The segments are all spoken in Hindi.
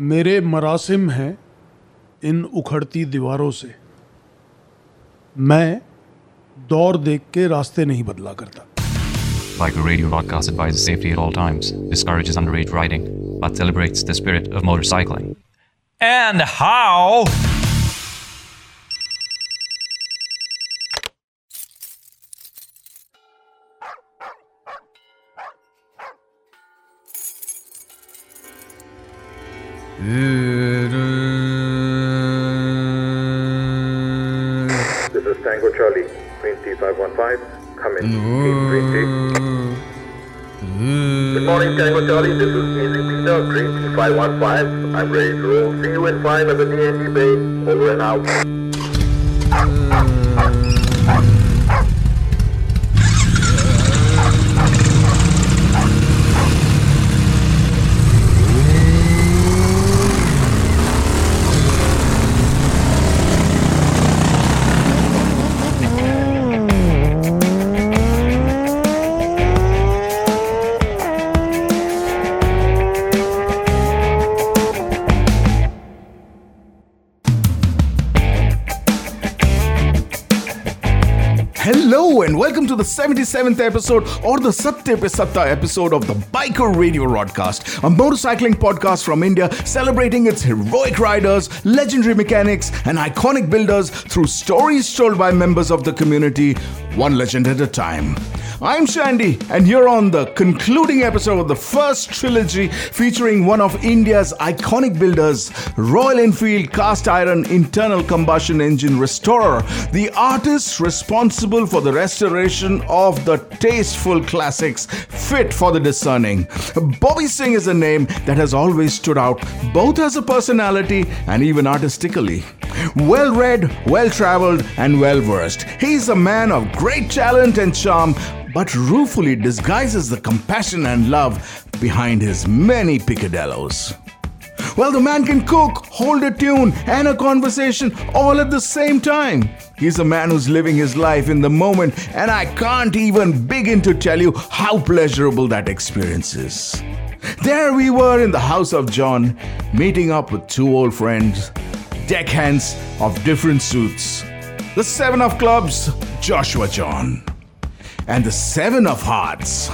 मेरे मरासिम हैं इन उखड़ती दीवारों से मैं दौर देख के रास्ते नहीं बदला करता Like a Radio Podcast advises safety at all times, discourages underage riding, but celebrates the spirit of motorcycling. And how? This is Tango Charlie, Green Tea 515. Come in. Good morning, Tango Charlie. This is Easy Peter, Green Tea 515. I'm ready to roll. See you in 5 at the DNG Bay. Over and out. 77th episode or the Satya Pe Satta episode of the Biker Radio Broadcast, a motorcycling podcast from India celebrating its heroic riders, legendary mechanics, and iconic builders through stories told by members of the community, one legend at a time. I'm Shandy, and you're on the concluding episode of the first trilogy featuring one of India's iconic builders, Royal Enfield cast iron internal combustion engine restorer, the artist responsible for the restoration of the tasteful classics fit for the discerning. Bobby Singh is a name that has always stood out both as a personality and even artistically. Well read, well traveled, and well versed. He's a man of great talent and charm, but ruefully disguises the compassion and love behind his many picadillos. Well, the man can cook, hold a tune, and a conversation all at the same time. He's a man who's living his life in the moment, and I can't even begin to tell you how pleasurable that experience is. There we were in the house of John, meeting up with two old friends, deckhands of different suits. The Seven of Clubs, Joshua John. And the Seven of Hearts,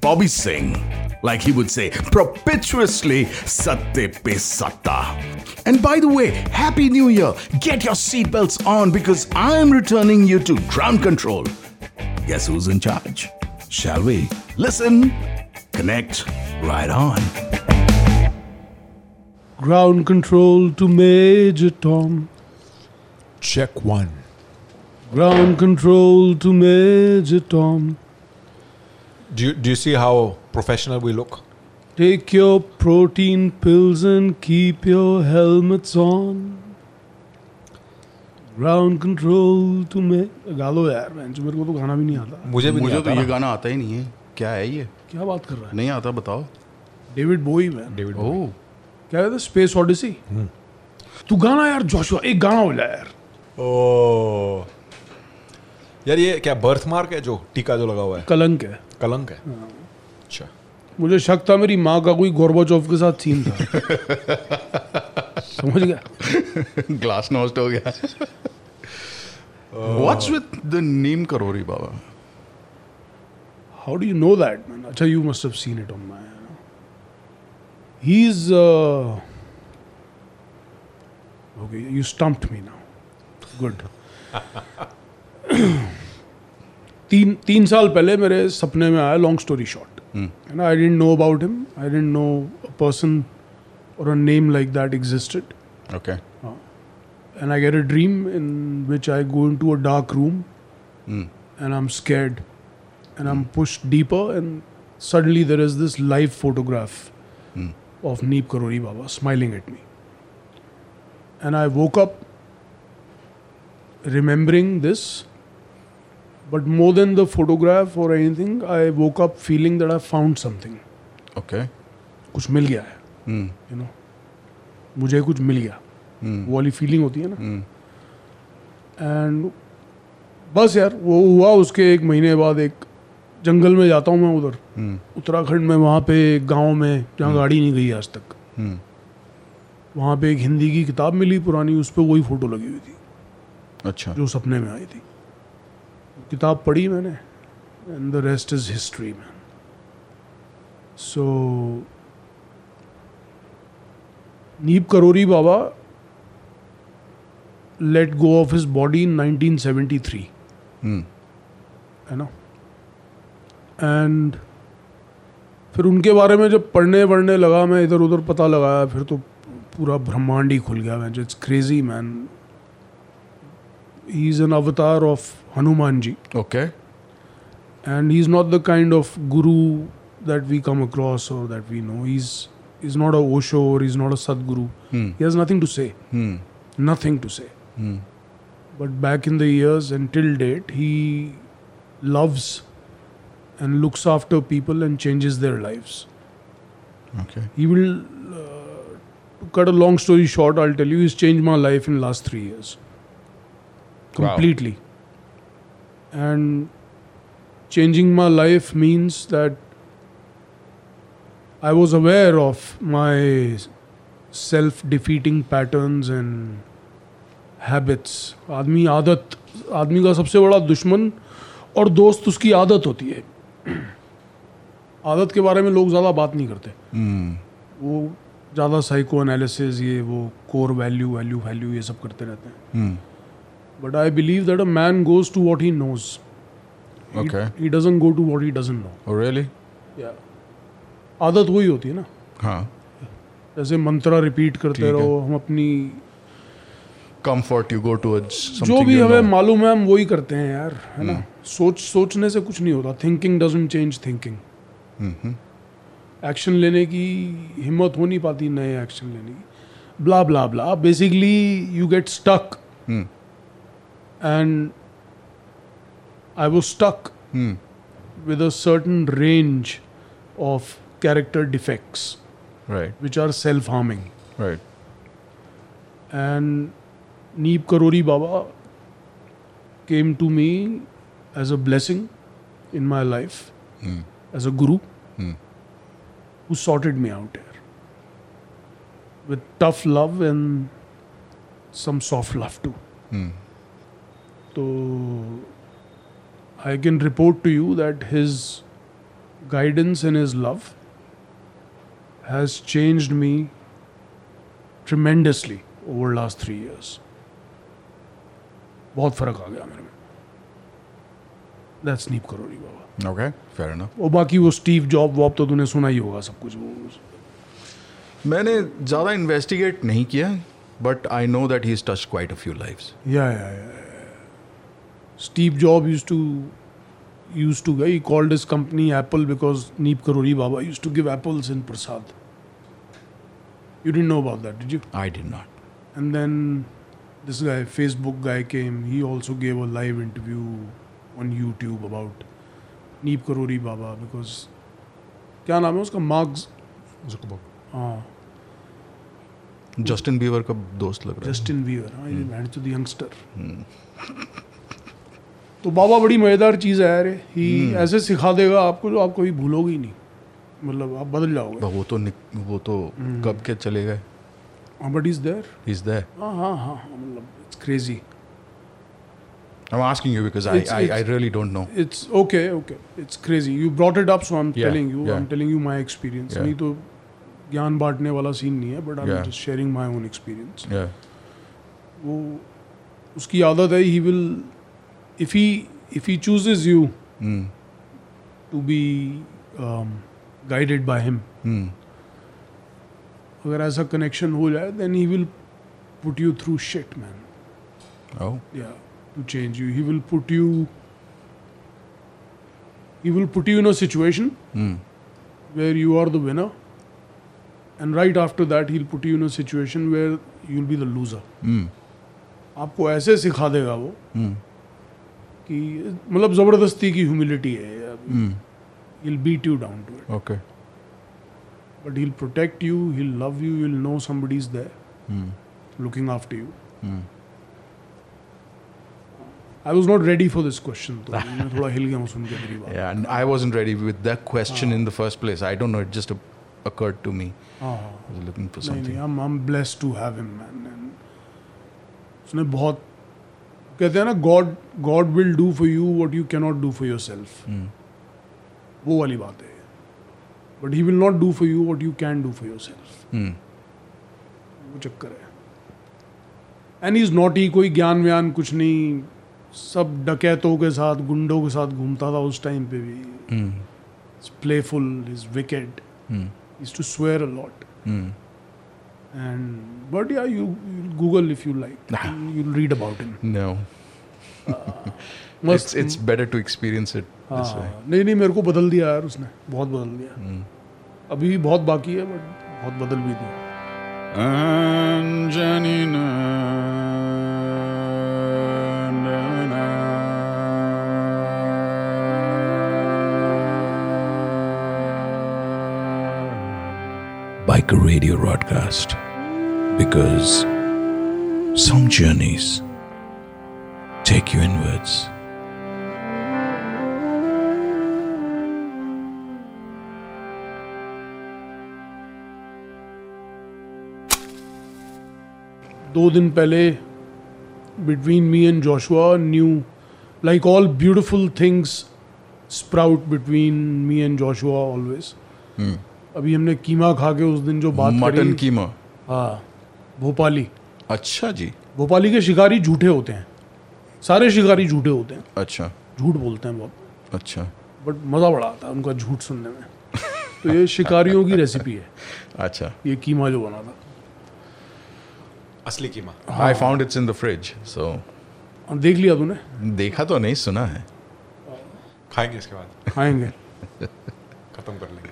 Bobby Singh. Like he would say, propitiously Satte Pe Satta. And by the way, Happy New Year! Get your seatbelts on because I'm returning you to ground control. Guess who's in charge? Shall we? Listen, connect, right on. Ground control to Major Tom. Check one. Ground control to Major Tom. Do you, do you see how professional we look? Take your protein pills and keep your helmets on. Ground control to me. गा दो यार मेरे को तो गाना भी नहीं आता मुझे भी मुझे तो ये गाना आता ही नहीं है क्या है ये क्या बात कर रहा है नहीं आता बताओ David Bowie man David oh क्या कहते स्पेस ऑडिसी तू गाना यार जोशुआ एक गाना हो जाए यार ओ यार ये क्या बर्थ मार्क है जो टीका जो लगा हुआ है कलंक है कलंक है अच्छा मुझे शक था मेरी माँ का कोई गोरबाचोव के साथ सीन था समझ गया ग्लास नॉस्ट हो गया what's with the Neem Karoli Baba How do you know that, man? Acha, you must have seen it on my. He's. Uh, okay, you stumped me now. Good. तीन तीन साल पहले मेरे सपने में आया लॉन्ग स्टोरी शॉर्ट है ना I didn't know about him I didn't know a person और a name like that existed okay and I get a dream in which I go in to a dark room and I am scared and I am push deeper and suddenly there is this live photograph of Neem Karoli Baba smiling at me and I woke up remembering this but more than the photograph or anything, I woke up feeling that I found something. Okay कुछ मिल गया है। यू नो मुझे कुछ मिल गया। वो वाली फीलिंग होती है ना? एंड बस यार वो हुआ उसके एक महीने बाद एक जंगल में जाता हूँ मैं उधर। उत्तराखंड में वहाँ पे एक गाँव में जहाँ गाड़ी नहीं गई आज तक। वहाँ पे एक हिंदी की किताब मिली पुरानी उस पर वही फ़ोटो लगी हुई थी। अच्छा। जो सपने में आई थी। किताब पढ़ी मैंने and the rest is history man so Neem Karoli Baba let go of his body in 1973 hmm है ना? एंड फिर उनके बारे में जब पढ़ने पढ़ने लगा मैं इधर उधर पता लगाया फिर तो पूरा ब्रह्मांड ही खुल गया मैं जो it's crazy man he's an avatar of Hanumanji. Okay. And he's not the kind of guru that we come across or that we know. He's he's not a Osho or he's not a Sadguru. Hmm. He has nothing to say. Hmm. Nothing to say. Hmm. But back in the years and till date, he loves and looks after people and changes their lives. Okay. He will uh, cut a long story short. I'll tell you, he's changed my life in last three years. Completely. And changing my life means that i was aware of my self defeating patterns and habits. आदमी आदत आदमी का सबसे बड़ा दुश्मन और दोस्त उसकी आदत होती है। आदत के बारे में लोग ज़्यादा बात नहीं करते। हम्म। वो ज़्यादा साइको एनालिसिस ये वो कोर वैल्यू वैल्यू वैल्यू ये सब करते रहते हैं। हम्म but I believe that a man goes to what he knows okay he doesn't go to what he doesn't know really आदत वही होती है ना? हाँ। जैसे मंत्रा रिपीट करते रहो हम अपनी कंफर्ट यू गो टुवर्ड्स जो भी हमें मालूम है हम वही करते हैं यार है ना? सोच सोचने से कुछ नहीं होता। Thinking doesn't change thinking action लेने की हिम्मत हो नहीं पाती नए एक्शन लेने की। Blah blah blah basically you get stuck hmm. and I was stuck hmm. with a certain range of character defects, right, which are self-harming, right. And Neep Karori Baba came to me as a blessing in my life, hmm. as a guru hmm. who sorted me out there with tough love and some soft love too. Hmm. तो I can report to you that his guidance in his love has changed me tremendously over last three years बहुत फ़र्क आ गया मेरे में। That's Neem Karoli Baba okay fair enough और बाकी वो स्टीव जॉब वॉब तो तूने सुना ही होगा सब कुछ वो। मैंने ज़्यादा इन्वेस्टिगेट नहीं किया but I know that he is touch quite a few life yeah yeah yeah Steve Job used to used to guy called is company Apple because Neem Karoli Baba used to give apples in prasad you didn't know about that you I did not and then this guy Facebook guy came he also gave a live interview on YouTube about Neem Karoli Baba because क्या नाम है उसका? मार्क्स हाँ। जस्टिन बीवर का दोस्त लग रहा है। जस्टिन बीवर हाँ यंगस्टर. तो बाबा बड़ी मज़ेदार चीज़ है अरे ही ऐसे सिखा देगा आपको जो आप कभी भूलोगे ही नहीं। मतलब आप बदल जाओगे। वो तो वो तो कब के चले गए? But is there is there हाँ हाँ हाँ मतलब it's crazy asking you because I It's- I it's- I really don't know it's okay okay it's crazy you brought it up so I am Yeah, I am yeah. Telling you my experience Yeah. नहीं तो ज्ञान बांटने वाला सीन नहीं है but I am Yeah. Just sharing my own experience या वो उसकी आदत है ही will if he if he chooses you to be guided by him अगर ऐसा कनेक्शन हो जाए then he will put you through shit man yeah to change you he will put you he will put you in a situation mm. where you are the winner and right after that he'll put you in a situation where you'll be the loser mm. आपको ऐसे सिखा देगा वो कि मतलब ज़बरदस्ती की ह्यूमिलिटी है he'll beat you down to it okay but he'll protect you he'll love you you'll know somebody's there looking after you I was not ready for this question तो मैं थोड़ा हिल गया हूँ सुन के तेरी Yeah, and I wasn't ready with that question ah. in the first place. I don't know. It just uh, occurred to me. हाँ I was looking for something. I'm I'm blessed to have him man and उसने बहुत कहते हैं ना God God will do for you what you cannot do for yourself वो वाली बात है। But he will not do for you what you can do for yourself वो चक्कर है। एंड इज़ नॉट ही कोई ज्ञान व्यान कुछ नहीं। सब डकैतों के साथ गुंडों के साथ घूमता था उस टाइम पे भी। Playful is wicked is to swear a lot and but yeah you you'll google if you like you'll read about him No. मस्त It's, it's better to experience it this way. हाँ, नहीं नहीं मेरे को बदल दिया यार उसने बहुत बदल दिया अभी भी बहुत बाकी है बट बहुत बदल भी दिया Angelina. na, na. Biker Radio broadcast because some journeys take you inwards. दो दिन पहले between me and Joshua new like all beautiful things sprout between me and Joshua always अभी हमने कीमा खा के उस दिन जो बात मटन करी कीमा। हाँ। भोपाली। अच्छा जी। भोपाली के शिकारी झूठे होते हैं। सारे शिकारी झूठे होते हैं। अच्छा। झूठ बोलते हैं बहुत। अच्छा। बट मज़ा बड़ा आता है उनका झूठ सुनने में। तो ये शिकारियों की रेसिपी है। अच्छा। ये कीमा जो बना था। असली कीमा। I found it's in the fridge so और देख लिया तूने? देखा तो नहीं सुना है। खाएँगे इसके बाद? खाएँगे। खत्म कर लेंगे।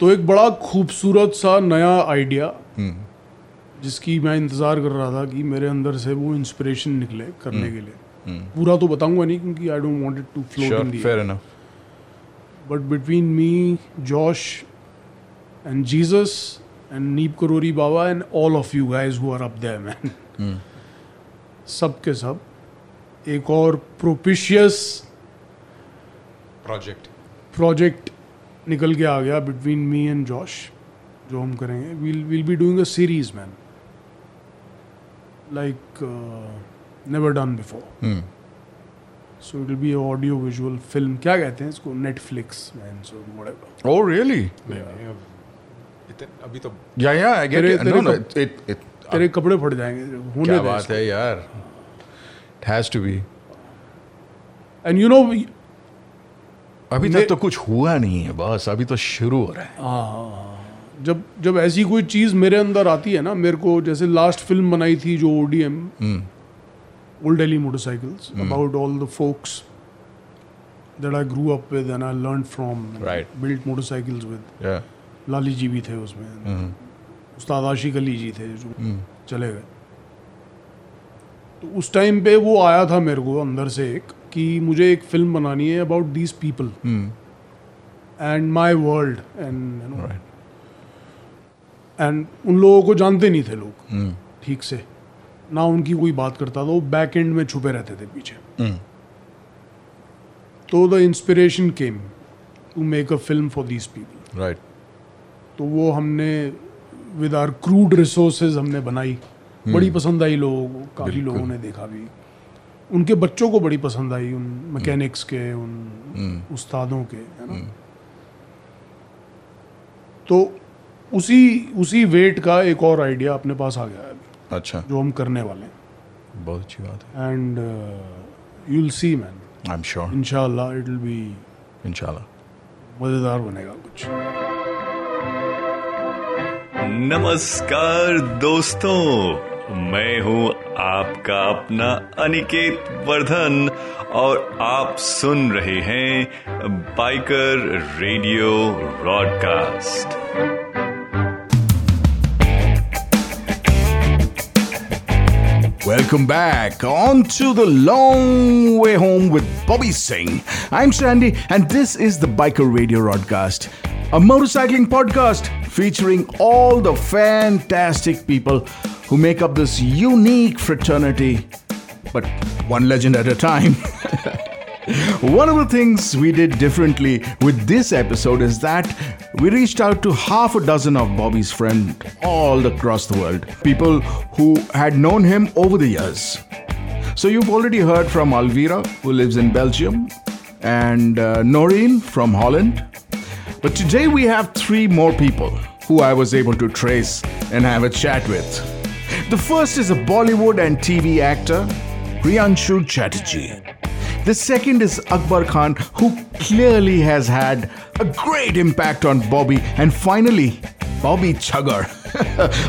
तो एक बड़ा खूबसूरत सा नया आइडिया जिसकी मैं इंतज़ार कर रहा था कि मेरे अंदर से वो इंस्पिरेशन निकले करने के लिए। पूरा तो बताऊँगा नहीं क्योंकि I don't want it to float in the fair enough but between me Josh and Jesus and Neem Karoli Baba and all of you guys who are up there man सब के सब एक और प्रोपिशियस प्रोजेक्ट प्रोजेक्ट निकल के आ गया बिटवीन मी एंड जॉश जो हम करेंगे। Will will be doing a series man like never done before so it will be audio visual film क्या कहते हैं इसको? Netflix man so whatever oh really? इतने अभी तो yeah yeah I get तेरे- it. तेरे no no it, it, it तेरे कपड़े फट जाएँगे होने क्या बात है यार। It has to be. And you know अभी तक तो कुछ हुआ नहीं है बस अभी तो शुरू हो रहा है। जब जब ऐसी कोई चीज़ मेरे अंदर आती है ना मेरे को जैसे लास्ट फ़िल्म बनाई थी जो ODM old Delhi motorcycles about all the folks up with and I learned from and Right. built motorcycles with. Yeah. Lali ji भी थे उसमें। उस्ताद आशिक अली जी थे जो चले गए। तो उस टाइम पे वो आया था मेरे को अंदर से एक कि मुझे एक फ़िल्म बनानी है about these people and my world and and उन लोगों को जानते नहीं थे लोग। ठीक से। ना उनकी कोई बात करता था वो बैक एंड में छुपे रहते थे पीछे। तो the inspiration came to make a film for these people right. तो वो हमने विद आर क्रूड रिसोर्सेज हमने बनाई। बड़ी पसंद आई लोगों को काफ़ी लोगों ने देखा भी। उनके बच्चों को बड़ी पसंद आई उन मैकेनिक्स के उन उस्तादों के है ना? तो उसी उसी वेट का एक और आइडिया अपने पास आ गया है अच्छा। जो हम करने वाले हैं। बहुत अच्छी बात है। And you will see man I am sure इंशाल्लाह इट विल बी इंशाल्लाह मज़ेदार बनेगा कुछ। नमस्कार दोस्तों मैं हूँ आपका अपना अनिकेत वर्धन और आप सुन रहे हैं biker radio broadcast. Welcome back on to the long way home with Bobby Singh. I'm Sandy, and this is the Biker Radio Broadcast, a motorcycling podcast featuring all the fantastic people who make up this unique fraternity, but one legend at a time. One of the things we did differently with this episode is that we reached out to half a dozen of Bobby's friends all across the world, people who had known him over the years. So you've already heard from Alvira, who lives in Belgium, and uh, Noreen from Holland. But today we have three more people who I was able to trace and have a chat with. The first is a Bollywood and TV actor, Priyanshu Chatterjee. The second is Akbar Khan, who clearly has had a great impact on Bobby. And finally, Bobby Chugger,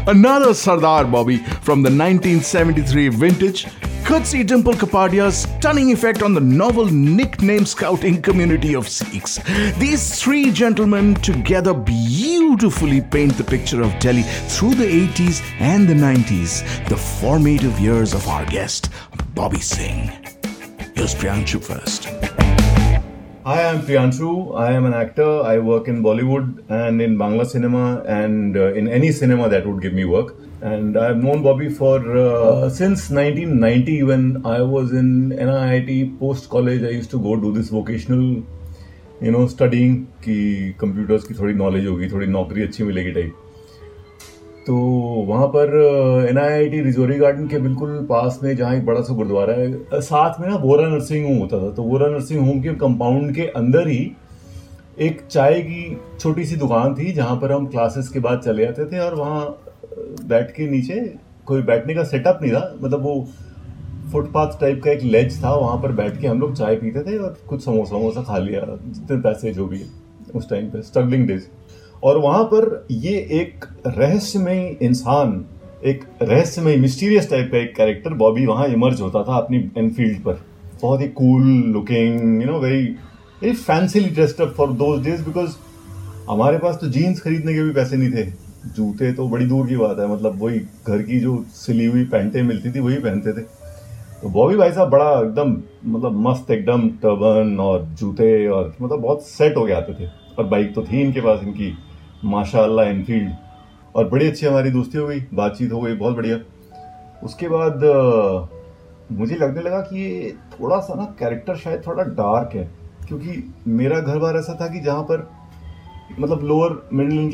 another Sardar Bobby from the 1973 vintage, see Dimple Kapadia's stunning effect on the novel nickname scouting community of Sikhs. These three gentlemen together beautifully paint the picture of Delhi through the 80s and the 90s, the formative years of our guest, Bobby Singh. Here's Priyanshu first. Hi, I'm Priyanshu. I am an actor. I work in Bollywood and in Bangla cinema and uh, in any cinema that would give me work. And I've known Bobby for uh, since 1990 when I was in NIIT post college. I used to go do this vocational, you know, studying कि computers की थोड़ी knowledge होगी थोड़ी नौकरी अच्छी मिलेगी टाइप तो वहाँ पर N I I T Rajouri garden के बिल्कुल पास में जहाँ एक बड़ा सा गुरुद्वारा है साथ में ना वोरा नर्सिंग होम होता था। तो वोरा नर्सिंग होम के कंपाउंड के अंदर ही एक चाय की छोटी सी दुकान थी, जहाँ पर हम क्लासेस के बाद चले जाते थे और वहाँ बैठ के नीचे कोई बैठने का सेटअप नहीं था। मतलब वो फुटपाथ टाइप का एक लेज था, वहाँ पर बैठ के हम लोग चाय पीते थे और कुछ समोसा वमोसा खा लिया, जितने पैसे जो भी उस टाइम पे, स्ट्रगलिंग डेज़। और वहाँ पर ये एक रहस्यमय इंसान, एक रहस्यमय मिस्टीरियस टाइप का एक कैरेक्टर बॉबी वहाँ इमर्ज होता था अपनी एनफील्ड पर। बहुत ही cool looking you know very very fancily dressed up for those days because हमारे पास तो जीन्स खरीदने के भी पैसे नहीं थे। जूते तो बड़ी दूर की बात है मतलब वही घर की जो सिली हुई पैंटें मिलती थी वही पहनते थे। तो बॉबी भाई साहब बड़ा एकदम मतलब मस्त एकदम टर्बन और जूते और मतलब बहुत सेट हो गए आते थे। और बाइक तो थी इनके पास, इनकी माशाल्लाह एनफील्ड और बड़ी अच्छी हमारी दोस्ती हो गई, बातचीत हो गई, बहुत बढ़िया। उसके बाद मुझे लगने लगा कि ये थोड़ा सा ना कैरेक्टर शायद थोड़ा डार्क है, क्योंकि मेरा घर बार ऐसा था कि जहाँ पर मतलब लोअर मिडिल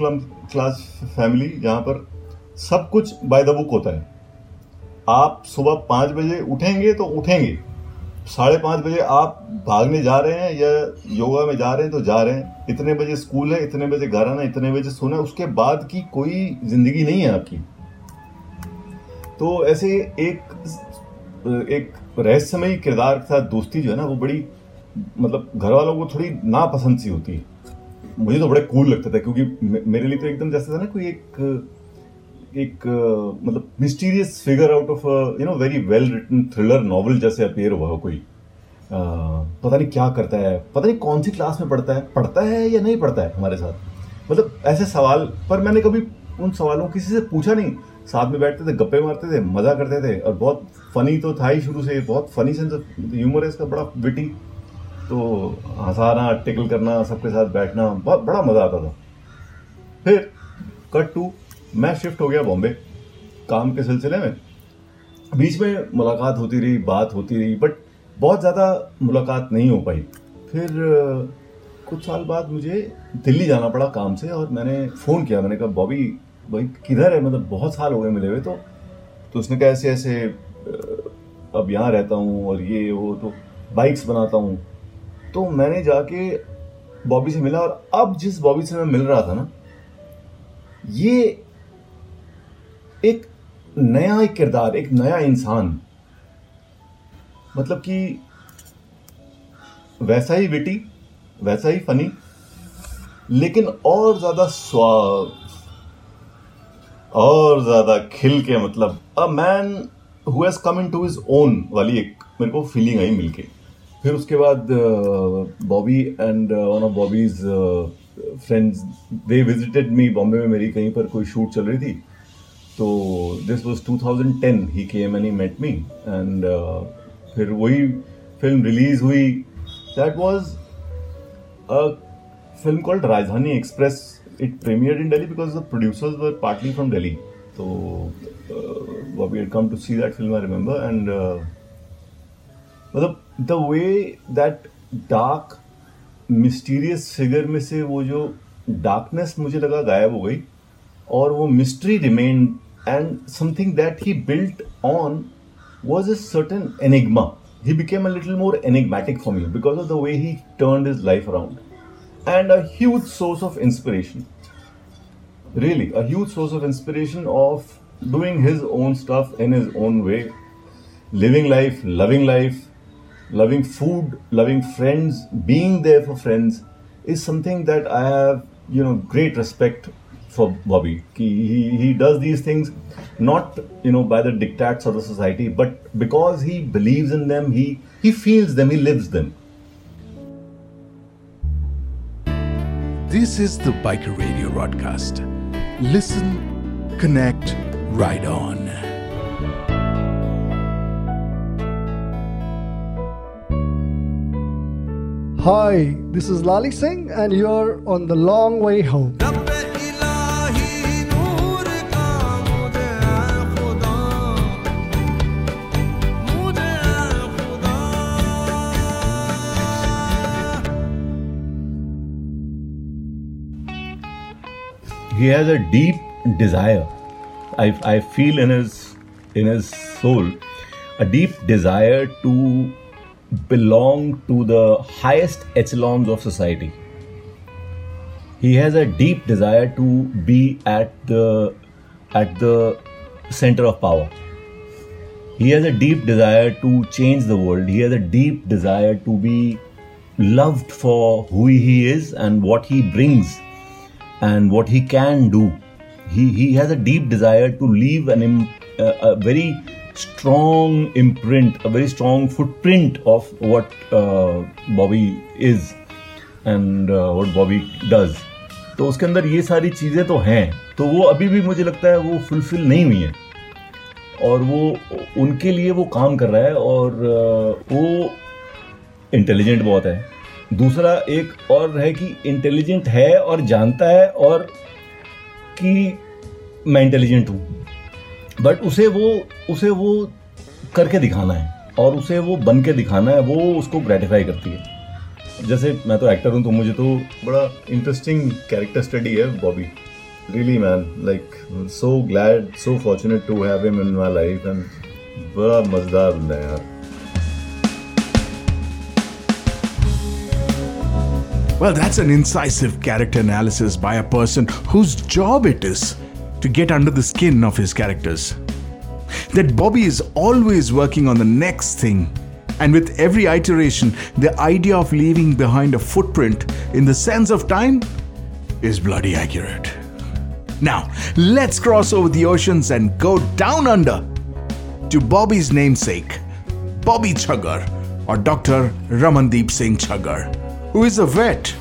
क्लास फैमिली जहाँ पर सब कुछ बाय द बुक होता है। आप सुबह पाँच बजे उठेंगे तो उठेंगे। साढ़े पाँच बजे आप भागने जा रहे हैं या योगा में जा रहे हैं तो जा रहे हैं। इतने बजे स्कूल है, इतने बजे घर आना, इतने बजे सोना, उसके बाद की कोई ज़िंदगी नहीं है आपकी। तो ऐसे एक एक रहस्यमय किरदार के साथ दोस्ती जो है ना, वो बड़ी मतलब घर वालों को थोड़ी नापसंद सी होती है। मुझे तो बड़े कूल लगता था, क्योंकि मेरे लिए तो एकदम जैसे था ना, कोई एक एक मतलब mysterious figure out of you know very well written thriller novel जैसे अपेयर हुआ हो कोई। पता नहीं क्या करता है, पता नहीं कौन सी क्लास में पढ़ता है पढ़ता है या नहीं पढ़ता है हमारे साथ। मतलब ऐसे सवाल, पर मैंने कभी उन सवालों किसी से पूछा नहीं। साथ में बैठते थे, गप्पे मारते थे, मज़ा करते थे और बहुत फनी तो था ही शुरू से, बहुत फनी सेंस ऑफ़ ह्यूमर है इसका, बड़ा विटी तो हंसाना टिकल करना, सबके साथ बैठना, बहुत बड़ा मज़ा आता था। फिर कट टू मैं शिफ्ट हो गया बॉम्बे काम के सिलसिले में। बीच में मुलाकात होती रही, बात होती रही बट बहुत ज़्यादा मुलाकात नहीं हो पाई। फिर कुछ साल बाद मुझे दिल्ली जाना पड़ा काम से और मैंने फ़ोन किया। मैंने कहा, बॉबी, भाई, किधर है? मतलब बहुत साल हो गए मिले हुए तो। तो उसने कहा, ऐसे ऐसे अब यहाँ रहता हूँ और ये, वो तो बाइक्स बनाता हूँ। तो मैंने जाके बॉबी से मिला और अब जिस बॉबी से मैं मिल रहा था ना, ये एक नया एक किरदार, एक नया इंसान। मतलब कि वैसा ही विटी वैसा ही फनी लेकिन और ज़्यादा स्वाद और ज़्यादा खिल के मतलब a man who has come in to his own वाली एक मेरे को फीलिंग आई मिलके। फिर उसके बाद Bobby and one of Bobby's friends they visited me Bombay में मेरी कहीं पर कोई शूट चल रही थी। तो this was 2010 he came and he met me and फिर वही फ़िल्म रिलीज़ हुई। That was a film called Rajdhani Express it premiere in Delhi because the producers were partly from Delhi तो had come to see that film I remember and uh, मतलब the way that dark mysterious figure में से वो जो डार्कनेस मुझे लगा गायब हो गई। और वो mystery remain and something that he built on was a certain enigma. He became a little more enigmatic for me because of the way he turned his life around. And a huge source of inspiration. Really, a huge source of inspiration of doing his own stuff in his own way. Living life, loving life, loving food, loving friends, being there for friends is something that I have, you know, great respect for Bobby. He, he, he does these things not you know by the dictats of the society, but because he believes in them, he he feels them, he lives them. This is the Biker Radio broadcast. Listen, connect, ride on. Hi, this is Lali Singh, and you're on the long way home. He has a deep desire. I, I feel in his in his soul a deep desire to belong to the highest echelons of society. He has a deep desire to be at the at the center of power. He has a deep desire to change the world. He has a deep desire to be loved for who he is and what he brings and what he can do. He, he has a deep desire to leave an Im, uh, a very strong imprint, a very strong footprint of what uh, Bobby is and uh, what Bobby does. तो उसके अंदर ये सारी चीज़ें तो हैं तो वो अभी भी मुझे लगता है वो फुलफिल नहीं हुई है और वो उनके लिए वो काम कर रहा है और वो इंटेलिजेंट बहुत है दूसरा एक और है कि इंटेलिजेंट है और जानता है और कि मैं इंटेलिजेंट हूँ। बट उसे वो उसे वो करके दिखाना है और उसे वो बन के दिखाना है, वो उसको ग्रेटिफाई करती है। जैसे मैं तो एक्टर हूँ तो मुझे तो बड़ा इंटरेस्टिंग कैरेक्टर स्टडी है Bobby really man like so glad so fortunate to have him in my life and बड़ा मज़ेदार बंदा है यार। Well, that's an incisive character analysis by a person whose job it is to get under the skin of his characters. That Bobby is always working on the next thing, and with every iteration, the idea of leaving behind a footprint in the sense of time is bloody accurate. Now, let's cross over the oceans and go down under to Bobby's namesake, Bobby Chuggar, or Dr. Ramandeep Singh Chuggar who is a vet.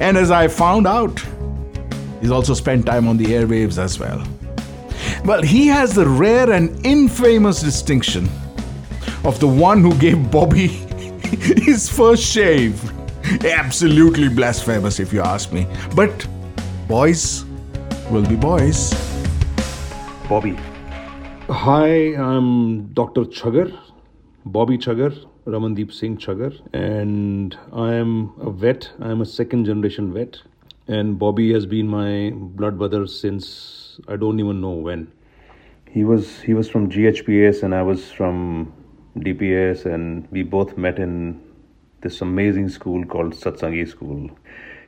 And as I found out, he's also spent time on the airwaves as well. Well, he has the rare and infamous distinction of the one who gave Bobby his first shave. Absolutely blasphemous, if you ask me. But boys will be boys. Bobby. Hi, I'm Dr. Chuggar. Bobby Chuggar, Ramandeep Singh Chuggar, and I am a vet. I am a second generation vet, and Bobby has been my blood brother since I don't even know when. He was he was from GHPS and I was from DPS, and we both met in this amazing school called Satsangi School.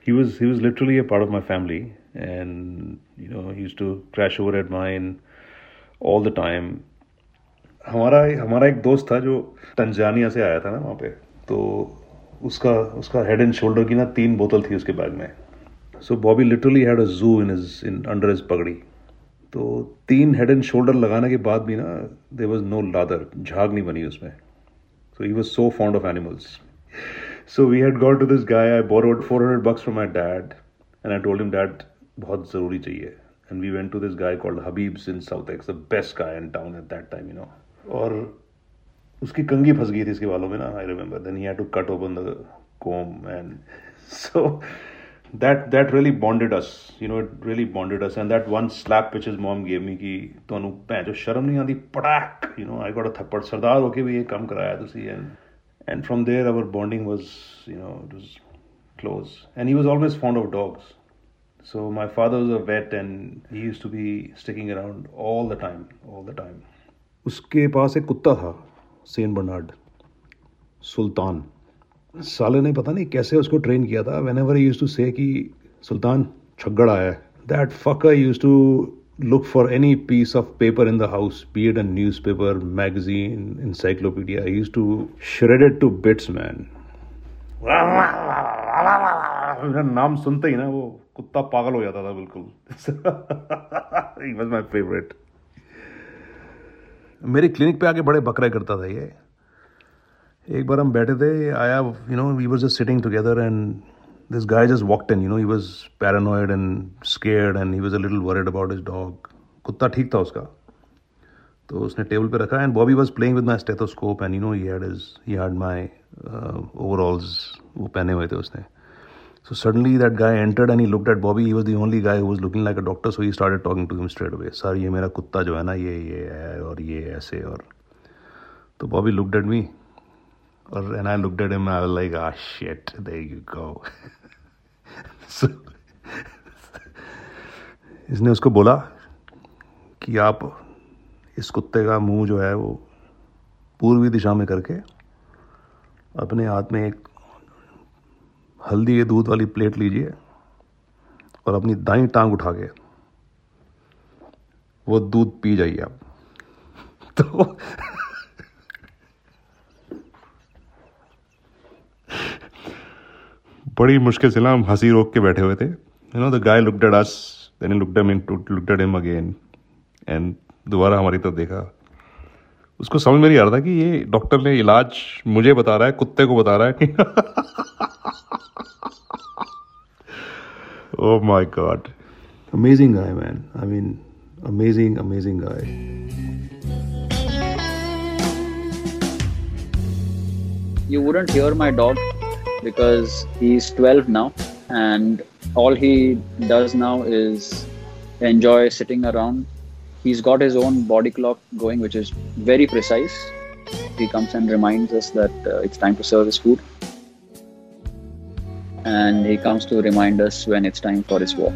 He was he was literally a part of my family, and you know he used to crash over at mine all the time. हमारा हमारा एक दोस्त था जो तंजानिया से आया था ना वहाँ पे तो उसका उसका हेड एंड शोल्डर की ना तीन बोतल थी उसके बैग में। So Bobby literally had a zoo in his in under his pagri. तो तीन हेड एंड शोल्डर लगाने के बाद भी ना देर वॉज़ नो लादर झाग नहीं बनी उसमें। So he was so fond of animals so we had got to this guy I borrowed four hundred bucks from my dad and I told him dad बहुत ज़रूरी चाहिए। And we went to this guy called Habib's in south ex the best guy in town at that time you know और उसकी कंगी फंस गई थी इसके बालों में ना I remember then he had to cut open the comb and so that really bonded us. You know it really bonded us. And that one slap which his mom gave me ki tonu jo sharam nahi aandi padak you know i got a thappad sardar hoke bhi ye kam karaya tusi and from there our bonding was you know it was close. And he was always fond of dogs. So my father was a vet and he used to be sticking around all the time all the time. उसके पास एक कुत्ता था सेन बर्नार्ड। सुल्तान। साले ने पता नहीं कैसे उसको ट्रेन किया था। Whenever used to say कि सुल्तान छग्गड़ आया है। That fucker use to look for any piece of paper in the house, be it a newspaper, magazine, encyclopedia. I used to shred it to. मेरा नाम सुनते ही ना वो कुत्ता पागल हो जाता था बिल्कुल। वॉज़ माई फेवरेट मेरे क्लिनिक पे आके बड़े बकरे करता था ये। एक बार हम बैठे थे, आया you know we was just sitting together and this guy just walked in, you know, he was paranoid and scared and he was a little worried about his dog कुत्ता ठीक था उसका। तो उसने टेबल पे रखा and Bobby was playing with my stethoscope and you know he had his he had my overalls वो पहने हुए थे उसने। So suddenly that guy entered and he looked at Bobby. He was the only guy who was looking like a doctor. So he started talking to him straight away. Sir, ये मेरा कुत्ता जो है ना ये ये है और ये ऐसे और तो looked at me or and I looked at him. I was like, ah shit, there you go. so इसने उसको बोला कि आप इस कुत्ते का मुँह जो है वो पूर्वी दिशा में करके अपने हाथ में एक हल्दी के दूध वाली प्लेट लीजिए और अपनी दाई टांग उठा के वो दूध पी जाइए आप। तो बड़ी मुश्किल से ना हम हँसी रोक के बैठे हुए थे। You know the guy looked at us then he looked in looked at him again and दोबारा हमारी तरफ़ देखा। उसको समझ में नहीं आ रहा था कि ये डॉक्टर ने इलाज मुझे बता रहा है, कुत्ते को बता रहा है। oh my god. Amazing guy man. I mean amazing amazing guy. You wouldn't hear my dog because he's 12 now and all he does now is enjoy sitting around. He's got his own body clock going which is very precise. He comes and reminds us that uh, it's time to serve his food and he comes to remind us when it's time for his walk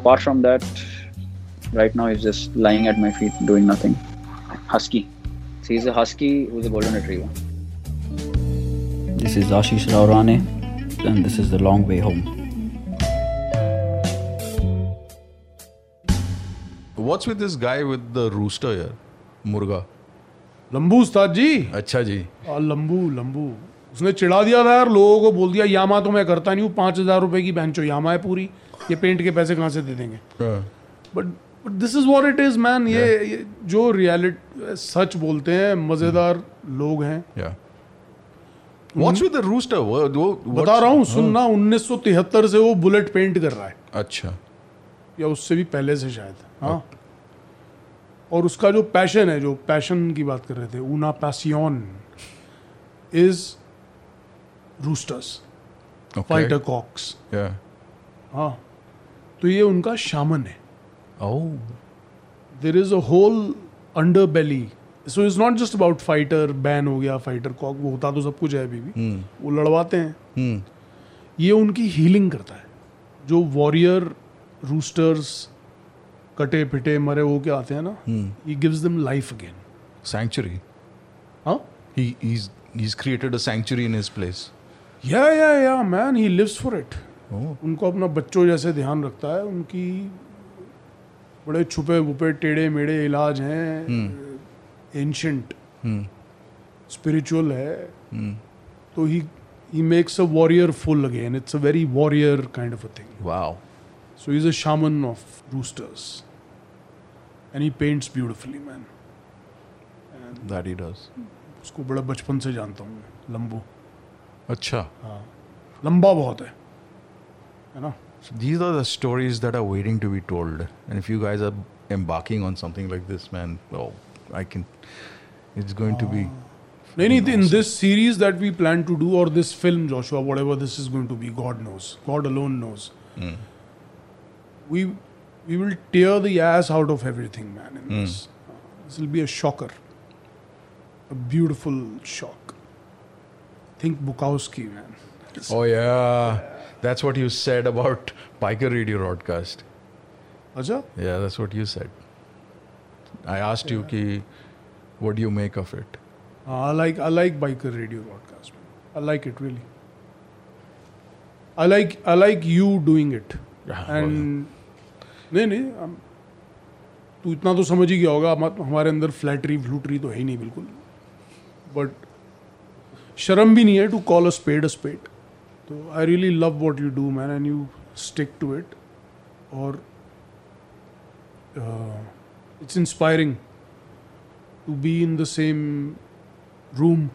apart from that right now he's just lying at my feet doing nothing husky so he's a husky who's a golden retriever this is ashish raurane and this is the long way home What's with this guy with the rooster here? मुर्गा लंबू उस्ताद जी अच्छा जी आ, लंबू लंबू उसने चिढ़ा दिया था यार लोगों को बोल दिया यामा तो मैं करता नहीं हूँ पाँच हज़ार रुपए की बेंचो यामा है पूरी ये पेंट के पैसे कहाँ से दे देंगे? But this is what it is man ये, ये जो रियलिटी सच बोलते हैं मज़ेदार लोग हैं। Yeah. What's with the rooster? वो, बता रहा हूँ सुनना 1973 से वो बुलेट पेंट कर रहा है। अच्छा। या उससे भी पहले से शायद हाँ। और उसका जो पैशन है जो पैशन की बात कर रहे थे ऊना पैसियन इज़ रूस्टर्स फाइटर कॉक्स हाँ तो ये उनका शामन है Oh. There is a hole under belly so is not just about fighter ban हो गया फाइटर कॉक वो होता तो सब कुछ है अभी भी Hmm. वो लड़वाते हैं Hmm. ये उनकी हीलिंग करता है जो वॉरियर रूस्टर्स कटे पिटे मरे वो के आते हैं ना. He gives them life again Sanctuary. Huh? He he's he's created a sanctuary in his place. या या या man he lives for it उनको अपना बच्चों जैसे ध्यान रखता है उनकी बड़े छुपे वुपे टेढ़े मेढ़े इलाज हैं एंशंट स्पिरिचुअल है। तो he he makes a warrior full again it's a very warrior kind of a thing wow so is a shaman of roosters and he paints beautifully man that he does उसको बड़ा बचपन से जानता हूँ मैं लंबू। अच्छा. हाँ लंबा बहुत है है ना So these are the stories that are waiting to be told. And if you guys are embarking on something like this, man, oh, I can. It's going to be No, no, in this series that we plan to do, or this film, Joshua, whatever this is going to be, God knows. God alone knows. Hmm. We we will tear the ass out of everything, man. In Hmm. this, this will be a shocker, a beautiful shock. Think Bukowski, man. Oh yeah, that's what you said about Biker Radio broadcast. Acha? Yeah, that's what you said. I asked yeah. you, ki, what do you make of it? Uh, I like I like biker radio broadcast. Man. I like it really. I like I like you doing it. And नहीं नहीं तू इतना तो समझ ही गया होगा हमारे अंदर फ्लैटरी फ्लूटरी तो है ही नहीं बिल्कुल बट शर्म भी नहीं है to call a spade a spade तो I really love what you do man and you stick to it और it's inspiring to be in the same room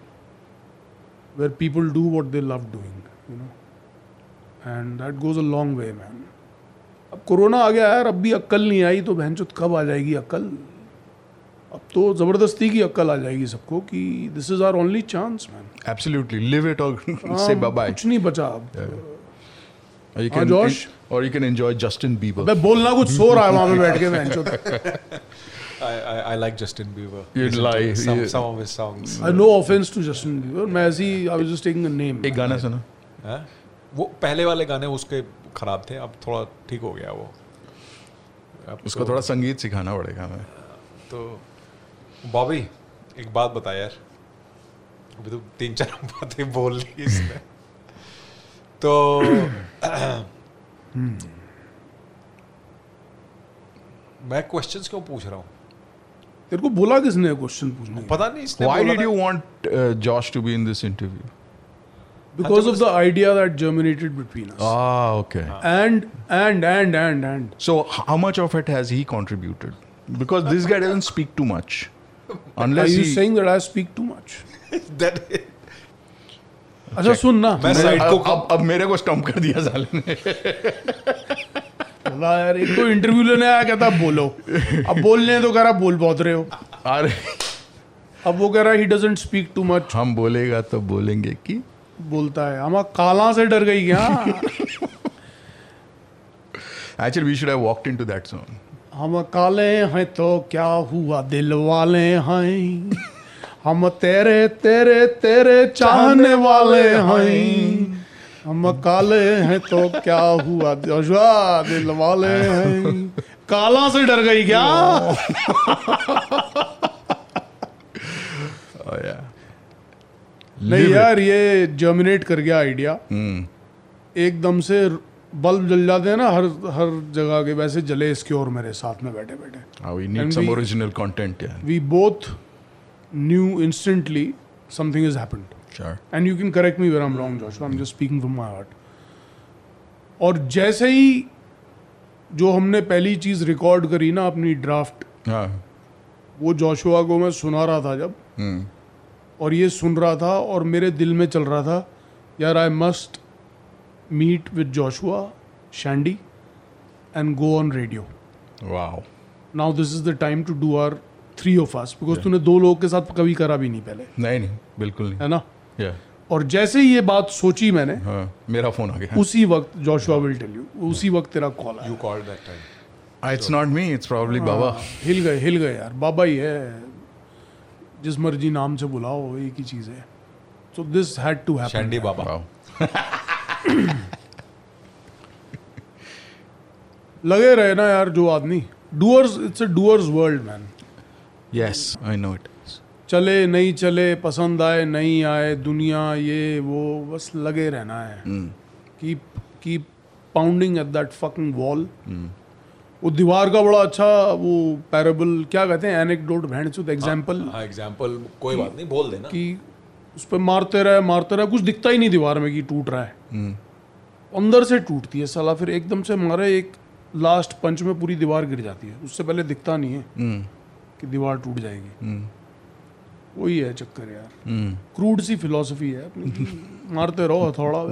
where people do what they love doing, you know. And that goes a long way, man. अब कोरोना आ गया यार अब भी अक्ल नहीं आई तो बहन कब आ जाएगी अक्ल अब तो ज़बरदस्ती की अक्ल आ जाएगी सबको कि this is our only chance man Absolutely, live it or say bye bye. कुछ नहीं बचा अब Or you हाँ, Josh? or you can enjoy Justin Bieber. अबे बोलना कुछ सो रहा है वहाँ पे बैठ के बहन I, I, I like Justin Bieber. To lie. Some, You- some of his songs. I no offence to Justin Bieber मैं ऐसे ही I was just taking a name एक गाना सुना हैं? वो पहले वाले गाने उसके खराब थे अब थोड़ा ठीक हो गया वो उसको थोड़ा संगीत सिखाना पड़ेगा हमें तो बॉबी एक बात बता यार अभी तो तीन चार बातें बोल ली इसमें तो मैं क्वेश्चंस क्यों पूछ रहा हूँ तेरे को बोला किसने क्वेश्चन पूछने पता नहीं इसने Why बोला did था- you want uh, Josh to be in this interview? because of the idea that germinated between us Ah, okay. and and and and and So, how much of it has he contributed? Because this guy doesn't speak too much. Unless are you he. saying that I speak too much? That अच्छा सुन ना मैं साइड को अब, अब मेरे को स्टम्प कर दिया साले ने। बोला यार एक तो इंटरव्यू लेने आया कहता बोलो। अब बोलने तो कह रहा बोल बहुत रहे हो। अरे। अब वो कह रहा he doesn't speak too much हम बोलेगा तो बोलेंगे कि? बोलता है। हम काला से डर गई क्या? Actually, we should have walked into that song. हम काले हैं तो क्या हुआ दिल वाले हैं? हम तेरे तेरे तेरे चाहने वाले हैं। हम काले हैं तो क्या हुआ दिल वाले हैं? काला से डर गई क्या? Oh yeah. नहीं यार ये जर्मिनेट कर गया आइडिया Hmm. एकदम से बल्ब जल जाते हैं ना हर हर जगह के वैसे जले इसके और मेरे साथ में बैठे बैठे। Original content we both knew instantly something is and you can correct me where am long Josh I am just speaking from my heart और जैसे ही जो हमने पहली चीज़ रिकॉर्ड करी ना अपनी ड्राफ्ट वो जोशुआ को मैं सुना रहा था जब। और ये सुन रहा था और मेरे दिल में चल रहा था यार I must meet with Joshua Shandy and go on radio Wow. Now this is the time to do our three of us because तूने दो लोगों के साथ कभी करा भी नहीं पहले नहीं नहीं बिल्कुल नहीं है ना Yeah. और जैसे ही ये बात सोची मैंने हाँ, मेरा फ़ोन आ गया उसी वक्त जोशुआ विल टेल यू उसी वक्त तेरा कॉल आया You called that time. Ah, It's not me. It's probably Baba. हाँ, हिल गए हिल गए यार बाबा ही है जिस मर्ज़ी नाम से बुलाओ एक ही चीज़ है so this had to happen Shandy Baba. लगे रहे ना यार जो आदमी। Doers it's a doers world man Yes, I know it. चले नहीं चले पसंद आए नहीं आए दुनिया ये वो बस लगे रहना है. Keep keep pounding at that fucking wall वो दीवार का बड़ा अच्छा वो पैरेबल क्या कहते हैं एनेक्डोट भेड़ एग्ज़ाम्पल हाँ एग्ज़ाम्पल कोई बात नहीं बोल देना। कि उस पर मारते रहे मारते रहे कुछ दिखता ही नहीं दीवार में कि टूट रहा है Hmm. अंदर से टूटती है साला फिर एकदम से मारे एक लास्ट पंच में पूरी दीवार गिर जाती है उससे पहले दिखता नहीं है Hmm. कि दीवार टूट जाएगी Hmm. वही है चक्कर यार. क्रूड सी फिलोसफी है अपनी मारते रहो थोड़ा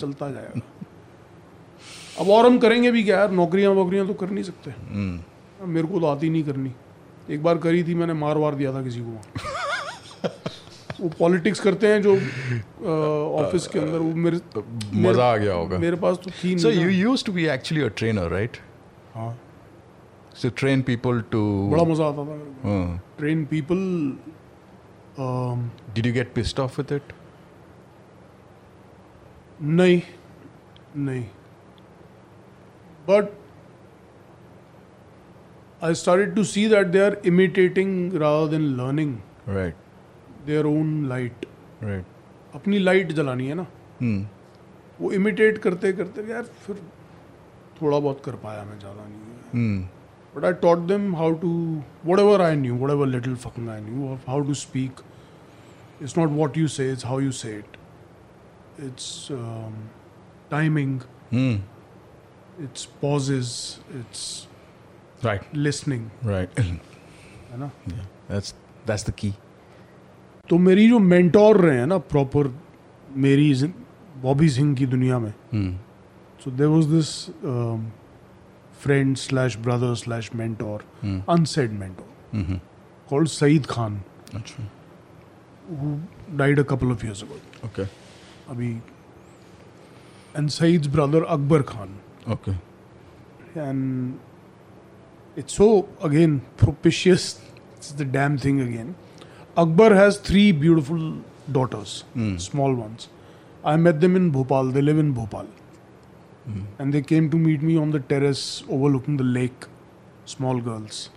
चलता जाएगा अब और हम करेंगे भी क्या यार नौकरियाँ वोकरियाँ तो कर नहीं सकते. मेरे को तो आती नहीं करनी एक बार करी थी मैंने मार वार दिया था किसी को वो पॉलिटिक्स करते हैं जो ऑफ़िस के अंदर वो मेरे मज़ा आ गया होगा मेरे पास तो थी you ना। used to be actually a trainer, right? हाँ So train people to. बड़ा मज़ा आता था Uh, train people did you get pissed off with it? नहीं नहीं but I started to see that they are imitating rather than learning Right. Their own light right अपनी लाइट जलानी है ना। वो इमिटेट करते करते यार फिर थोड़ा बहुत कर पाया मैं ज़्यादा नहीं but I taught them how to whatever I knew whatever little fucking I knew how to speak it's not what you say it's how you say it it's timing it's pauses it's right listening right है ना? दैट्स द की तो मेरी जो मैंटोर रहे हैं ना प्रॉपर मेरी बॉबी सिंह की दुनिया में so there was this friend slash brother slash mentor unsaid mentor called Saeed Khan died a couple of years okay अभी and Saeed brother Akbar Khan okay and it's so again propitious it's the damn thing again Akbar has three beautiful daughters small ones I met them in Bhopal they live in Bhopal and they came to meet me on the terrace overlooking the lake small girls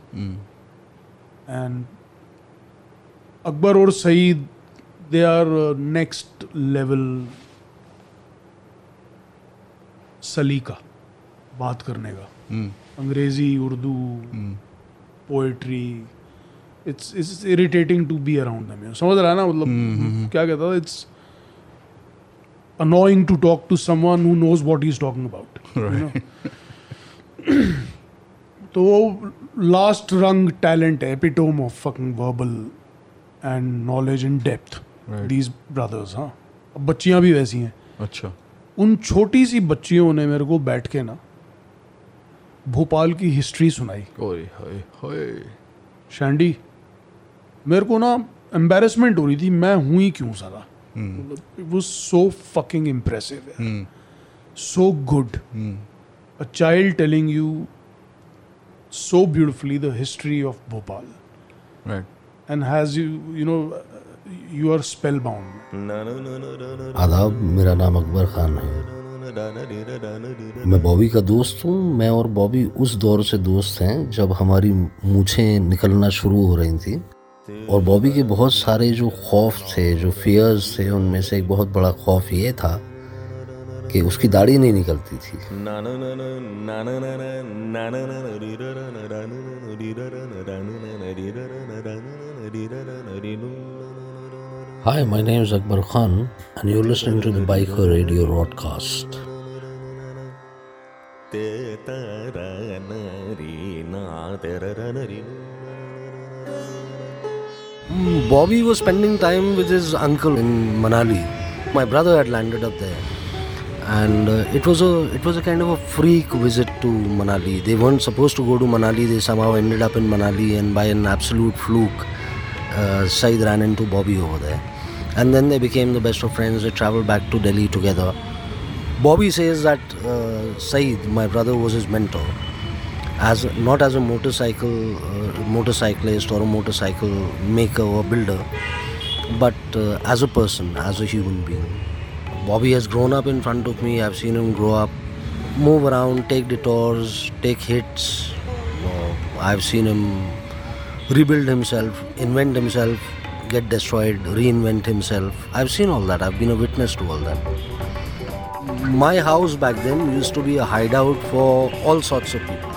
and Akbar और Saeed they are next level सलीका बात करने का अंग्रेज़ी Urdu poetry it's it's irritating to be around them समझ रहा है ना? मतलब क्या कहता था? It's annoying to talk to someone who knows what he's talking about you know? तो वो लास्ट रंग टैलेंट है epitome of fucking verbal and knowledge in depth these brothers हाँ। अब बच्चियाँ भी वैसी हैं। अच्छा। उन छोटी सी बच्चियों ने मेरे को बैठ के ना भोपाल की हिस्ट्री सुनाई। शैंडी मेरे को ना एम्बेसमेंट हो रही थी मैं हूँ ही क्यों सारा हम्म। मतलब, वो so fucking impressive so good a child telling you so beautifully the history of Bhopal and has you you know you are spellbound आदाब मेरा नाम अकबर खान है। मैं बॉबी का दोस्त हूँ। मैं और बॉबी उस दौर से दोस्त हैं जब हमारी मूछें निकलना शुरू हो रही थी। और बॉबी के बहुत सारे जो खौफ थे, जो फियर्स थे, उनमें से एक बहुत बड़ा खौफ ये था कि उसकी दाढ़ी नहीं निकलती थी। Hi my name is Akbar Khan and you listening to the bike radio broadcast ते नरी ना, तेर नरी Bobby was spending time with his uncle in Manali. My brother had landed up there, and uh, it was a it was a kind of a freak visit to Manali. They weren't supposed to go to Manali. They somehow ended up in Manali, and by an absolute fluke, uh, Said ran into Bobby over there, and then they became the best of friends. They traveled back to Delhi together. Bobby says that uh, Said, my brother, was his mentor as not as a motorcycle uh, motorcyclist or a motorcycle maker or builder but uh, as a person as a human being. Bobby has grown up in front of me. I've seen him grow up move around take detours take hits. Uh, i've seen him rebuild himself invent himself get destroyed reinvent himself. I've seen all that. I've been a witness to all that. My house back then used to be a hideout for all sorts of people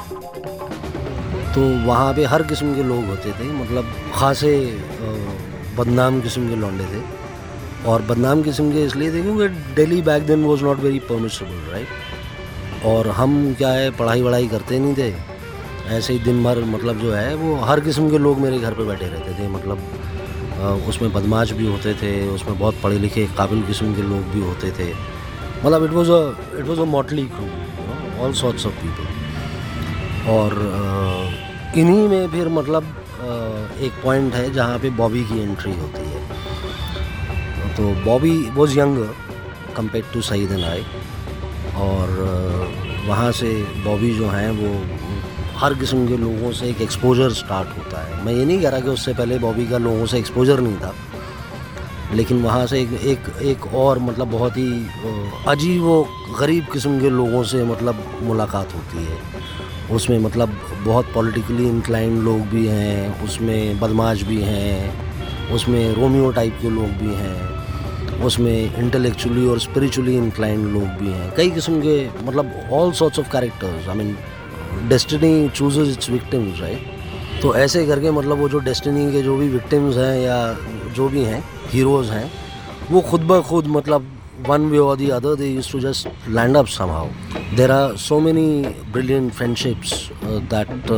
तो वहाँ पे हर किस्म के लोग होते थे मतलब खासे बदनाम किस्म के लौंडे थे। और बदनाम किस्म के इसलिए थे क्योंकि Delhi back then was not very permissible right और हम क्या है पढ़ाई वढ़ाई करते नहीं थे। ऐसे ही दिन भर मतलब जो है, वो हर किस्म के लोग मेरे घर पे बैठे रहते थे। मतलब उसमें बदमाश भी होते थे, उसमें बहुत पढ़े लिखे काबिल किस्म के लोग भी होते थे। मतलब it was a it was a motley all sorts of people और इन्हीं में फिर मतलब एक पॉइंट है जहाँ पे बॉबी की एंट्री होती है। तो Bobby was young compared to Saeed I और वहाँ से बॉबी जो हैं वो हर किस्म के लोगों से एक एक्सपोजर स्टार्ट होता है। मैं ये नहीं कह रहा कि उससे पहले बॉबी का लोगों से एक्सपोजर नहीं था, लेकिन वहाँ से एक एक एक और मतलब बहुत ही अजीब व गरीब किस्म के लोगों से मतलब मुलाकात होती है। उसमें मतलब बहुत पॉलिटिकली इंक्लाइंड लोग भी हैं, उसमें बदमाश भी हैं, उसमें रोमियो टाइप के लोग भी हैं, उसमें इंटेलेक्चुअली और स्पिरिचुअली इंक्लाइंड लोग भी हैं। कई किस्म के मतलब all sorts of characters I mean destiny chooses its victims right तो ऐसे करके मतलब वो जो डेस्टिनी के जो भी विक्टिम्स हैं या जो भी हैं हीरोज़ हैं, वो खुद ब खुद मतलब वन वे और the other they used to just land up somehow there are so many brilliant friendships that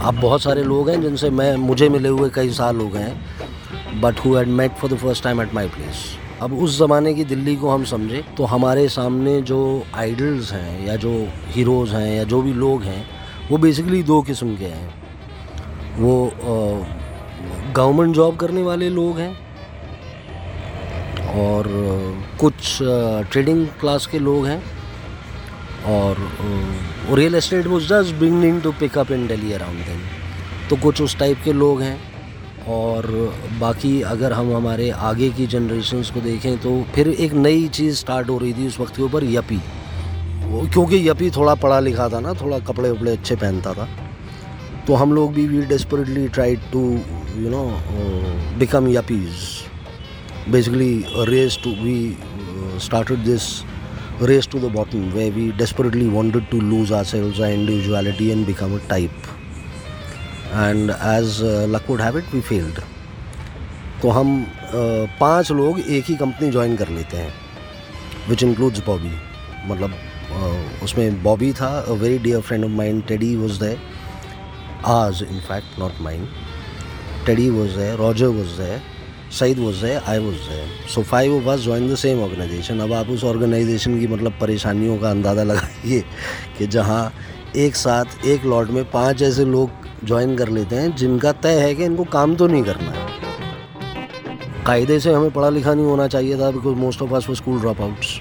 अब बहुत सारे लोग हैं जिनसे मैं, मुझे मिले हुए कई साल गए हैं but who had met for the first time at my place अब उस ज़माने की दिल्ली को हम समझे तो हमारे सामने जो आइडल्स हैं, या जो हीरोज़ हैं, या जो भी लोग हैं, वो बेसिकली दो किस्म के हैं. वो गवर्नमेंट जॉब करने वाले लोग हैं और कुछ ट्रेडिंग क्लास के लोग हैं और रियल एस्टेट वो just beginning to pick up in Delhi around then तो कुछ उस टाइप के लोग हैं और बाकी अगर हम हमारे आगे की जनरेशन्स को देखें तो फिर एक नई चीज़ स्टार्ट हो रही थी उस वक्त के ऊपर, यपी। क्योंकि यपी थोड़ा पढ़ा लिखा था ना, थोड़ा कपड़े वपड़े अच्छे पहनता था। तो हम लोग भी we desperately tried to you know become yuppies. Basically a race to we uh, started this race to the bottom where we desperately wanted to lose ourselves our individuality and become a type and as uh, luck would have it we failed तो हम uh, पाँच लोग एक ही कंपनी ज्वाइन कर लेते हैं विच इंक्लूड्स बॉबी मतलब uh, उसमें बॉबी था a very dear friend of mine Teddy was there आज in fact not mine Teddy was there Roger was there Saeed was है आई वॉज़ है so five of us join the same organisation अब आप उस ऑर्गेनाइजेशन की मतलब परेशानियों का अंदाज़ा लगाइए कि जहाँ एक साथ एक लॉट में पाँच ऐसे लोग ज्वाइन कर लेते हैं जिनका तय है कि इनको काम तो नहीं करना है। कायदे से हमें पढ़ा लिखा नहीं होना चाहिए था बिकॉज़ मोस्ट ऑफ़ अस वो स्कूल ड्रॉप आउट्स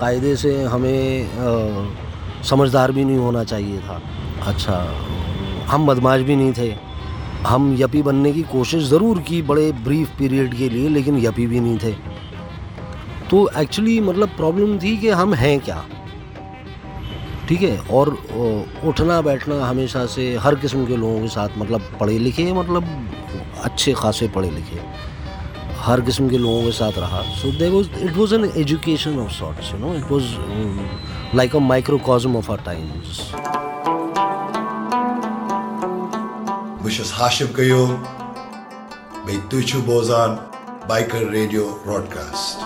कायदे से हमें अ, समझदार भी नहीं होना चाहिए था। अच्छा हम बदमाश भी नहीं थे। हम यपी बनने की कोशिश ज़रूर की बड़े ब्रीफ पीरियड के लिए, लेकिन यपी भी नहीं थे। तो एक्चुअली मतलब प्रॉब्लम थी कि हम हैं क्या? ठीक है, और उठना बैठना हमेशा से हर किस्म के लोगों के साथ मतलब पढ़े लिखे मतलब अच्छे खासे पढ़े लिखे, हर किस्म के लोगों के साथ रहा। So they was it was an education of sorts you know it was like a microcosm of our times Mrs. Hashim Kayum bij Tuchu Bozan, Biker Radio Broadcast.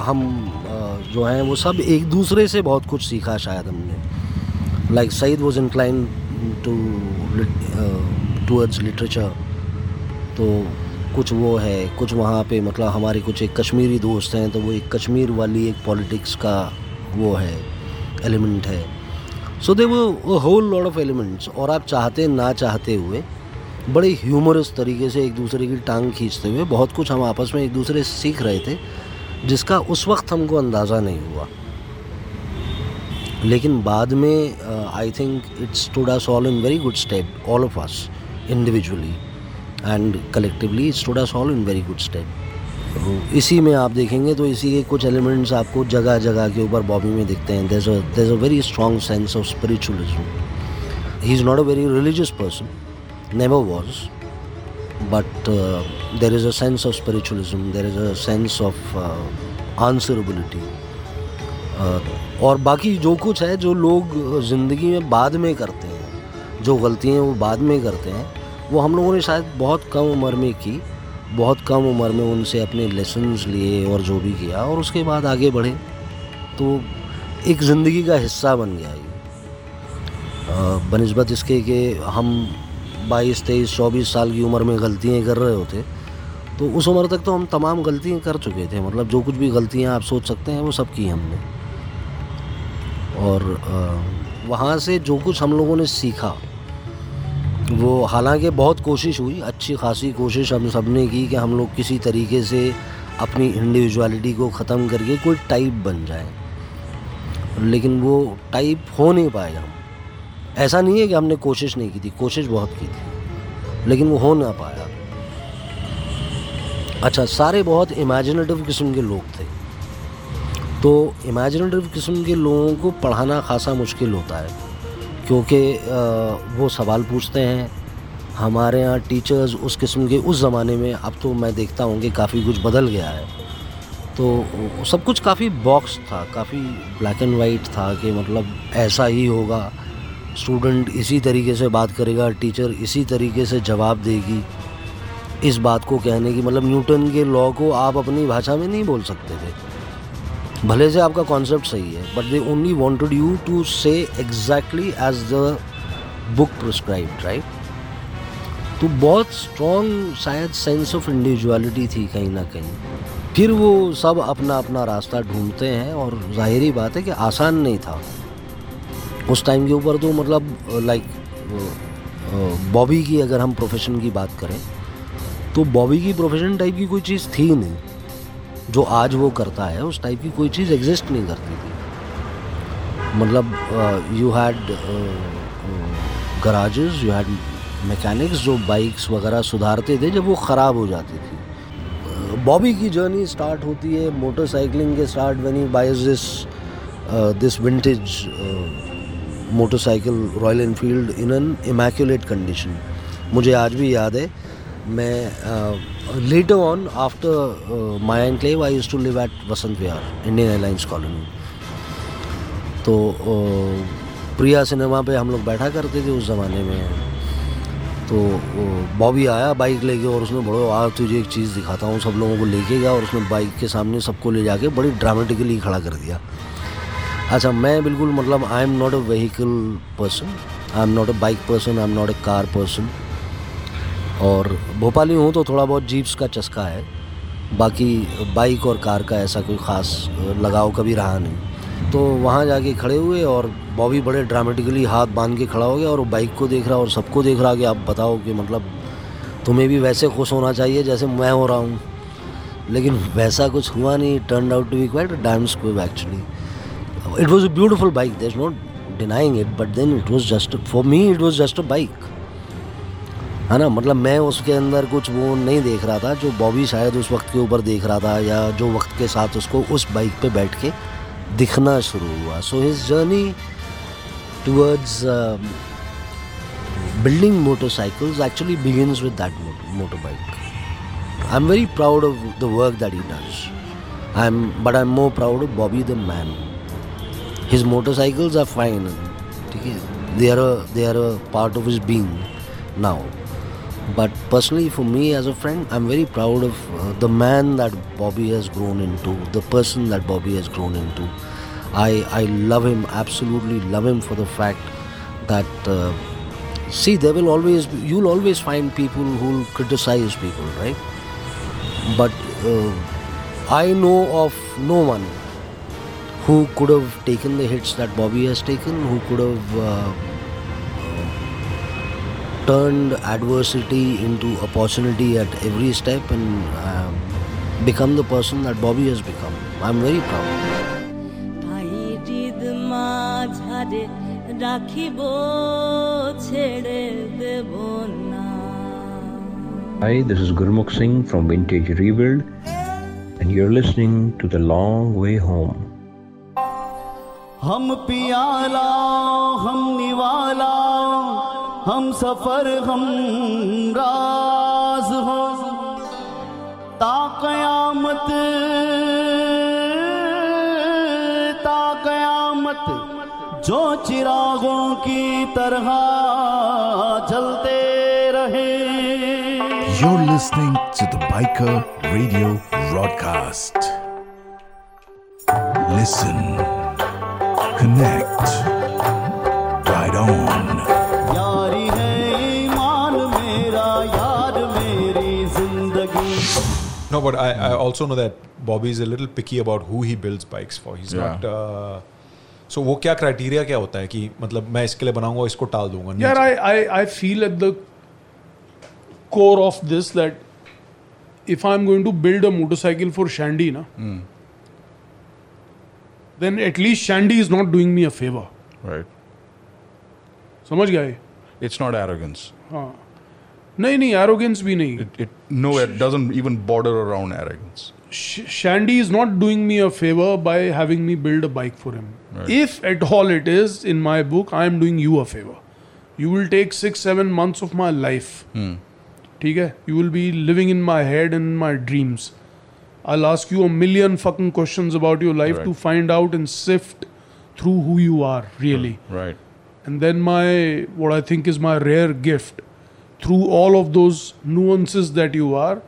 हम जो हैं वो सब एक दूसरे से बहुत कुछ सीखा शायद हमने like Saeed was incline to towards literature तो कुछ वो है कुछ वहाँ पे मतलब हमारे कुछ एक कश्मीरी दोस्त हैं तो वो एक कश्मीर वाली एक पॉलिटिक्स का वो है एलिमेंट है सो दे वो होल लॉट ऑफ़ एलिमेंट्स और आप चाहते ना चाहते हुए, बड़े ह्यूमरस तरीके से एक दूसरे की टांग खींचते हुए बहुत कुछ हम आपस में एक दूसरे से सीख रहे थे, जिसका उस वक्त हमको अंदाज़ा नहीं हुआ। लेकिन बाद में I think it's stood us all in very good step all of us individually and collectively stood us all in very good step इसी में आप देखेंगे तो इसी के कुछ एलिमेंट्स आपको जगह जगह के ऊपर बॉबी में दिखते हैं। There a very strong sense of spiritualism he is not a very religious person never was but there is a sense of of there is a sense of uh, और बाकी जो कुछ है जो लोग ज़िंदगी में बाद में करते हैं जो गलतियाँ वो बाद में करते हैं वो हम लोगों ने शायद बहुत कम उम्र में की। बहुत कम उम्र में उनसे अपने लेसन्स लिए और जो भी किया और उसके बाद आगे बढ़े तो एक ज़िंदगी का हिस्सा बन गया ये। बनस्बत इसके कि हम बाईस, तेईस, चौबीस साल की उम्र में गलतियाँ कर रहे होते तो उस उम्र तक तो हम तमाम गलतियाँ कर चुके थे मतलब जो कुछ भी गलतियाँ आप सोच सकते हैं वो सब की हमने। और वहाँ से जो कुछ हम लोगों ने सीखा वो हालाँकि बहुत कोशिश हुई, अच्छी खासी कोशिश हम सबने की कि हम लोग किसी तरीके से अपनी इंडिविजुअलिटी को ख़त्म करके कोई टाइप बन जाए। लेकिन वो टाइप हो नहीं पाए हम। ऐसा नहीं है कि हमने कोशिश नहीं की थी, कोशिश बहुत की थी, लेकिन वो हो ना पाया। अच्छा सारे बहुत इमेजिनेटिव किस्म के लोग थे। तो इमेजिनेटिव किस्म के लोगों को पढ़ाना खासा मुश्किल होता है। क्योंकि वो सवाल पूछते हैं। हमारे यहाँ टीचर्स उस किस्म के, उस ज़माने में, अब तो मैं देखता हूँ कि काफ़ी कुछ बदल गया है। तो सब कुछ काफ़ी बॉक्स था, काफ़ी ब्लैक एंड वाइट था कि मतलब ऐसा ही होगा। स्टूडेंट इसी तरीके से बात करेगा टीचर इसी तरीके से जवाब देगी। इस बात को कहने की मतलब न्यूटन के लॉ को आप अपनी भाषा में नहीं बोल सकते थे। भले से आपका कॉन्सेप्ट सही है but they only wanted you to say exactly as the book prescribe right तो बहुत स्ट्रॉन्ग शायद सेंस ऑफ़ इंडिविजुअलिटी थी कहीं ना कहीं। फिर वो सब अपना अपना रास्ता ढूंढते हैं और ज़ाहिर ही बात है कि आसान नहीं था। उस टाइम के ऊपर तो मतलब लाइक बॉबी की अगर हम प्रोफेशन की बात करें तो बॉबी की प्रोफेशन टाइप की कोई चीज़ थी नहीं। जो आज वो करता है, उस टाइप की कोई चीज़ एग्जिस्ट नहीं करती थी। मतलब you had garages you had mechanics जो बाइक्स वगैरह सुधारते थे, जब वो ख़राब हो जाती थी। बॉबी की जर्नी स्टार्ट होती है मोटरसाइकिलिंग के start when he buys this this vintage motorcycle Royal Enfield in an immaculate condition मुझे आज भी याद है मैं later on after my enclave I used to live at Vasant Vihar Indian Airlines colony तो प्रिया सिनेमा पे हम लोग बैठा करते थे उस ज़माने में। तो बॉबी आया बाइक लेके और उसने बड़ो आज तुझे एक चीज़ दिखाता हूँ, सब लोगों को लेके गया और उसने बाइक के सामने सबको ले जाके बड़ी ड्रामेटिकली खड़ा कर दिया। अच्छा मैं बिल्कुल मतलब I am not a vehicle person I am not a bike person I am not a car person और भोपाली हूँ तो थोड़ा बहुत जीप्स का चस्का है। बाकी बाइक और कार का ऐसा कोई ख़ास लगाव कभी रहा नहीं। तो वहाँ जाके खड़े हुए और बॉबी बड़े ड्रामेटिकली हाथ बाँध के खड़ा हो गया और बाइक को देख रहा और सबको देख रहा कि आप बताओ कि मतलब तुम्हें भी वैसे खुश होना चाहिए जैसे मैं हो रहा हूँ। लेकिन वैसा कुछ हुआ नहीं turn out to be quite dance squab actually it was a beautiful bike there not denying it but then it was just for me it was just a bike है ना? मतलब मैं उसके अंदर कुछ वो नहीं देख रहा था, जो बॉबी शायद उस वक्त के ऊपर देख रहा था या जो वक्त के साथ उसको उस बाइक पे बैठ के दिखना शुरू हुआ। So his journey towards building motorcycles actually begins with that motor bike I am very proud of the work that he does I am but I am more proud of Bobby the man his motorcycles are fine ठीक है? They are they are a part of his being now But personally, for me as a friend, I'm very proud of uh, the man that Bobby has grown into, the person that Bobby has grown into. I, I love him, absolutely love him for the fact that, uh, see, there will always, be, you'll always find people who will criticize people, right? But uh, I know of no one who could have taken the hits that Bobby has taken, who could have uh, turned adversity into opportunity at every step and uh, become the person that Bobby has become. I'm very proud. Hi, this is Gurmukh Singh from Vintage Rebuild, and you're listening to The Long Way Home. हम पियाला हम निवाला हम सफ़र हम राज हो ता कयामत ता कयामत जो चिरागों की तरह जलते रहे You're listening to the Biker Radio Broadcast. Listen, connect, No, but I, I also know that Bobby is a little picky about who he builds bikes for. He's Yeah. not. Uh, सो वो क्या क्राइटेरिया क्या होता है कि मतलब मैं इसके लिए बनाऊँगा इसको टाल दूँगा नहीं Yeah, I, I, I feel at the core of this that if I'm going to build a motorcycle for Shandy, na, Hmm. then at least Shandy is not doing me a favor. Right. समझ गए It's not arrogance. हाँ नहीं नहीं एरोगेंस भी नहीं It, it no, it doesn't even border around arrogance. Sh- Shandy is not doing me a favor by having me build a bike for him. Right. If at all it is in my book, I am doing you a favor. You will take six, seven months of my life. Hmm. ठीक है You will be living in my head and in my dreams. I'll ask you a million fucking questions about your life Right. to find out and sift through who you are really. Right. And then my what I think is my rare gift through all of those nuances that you are,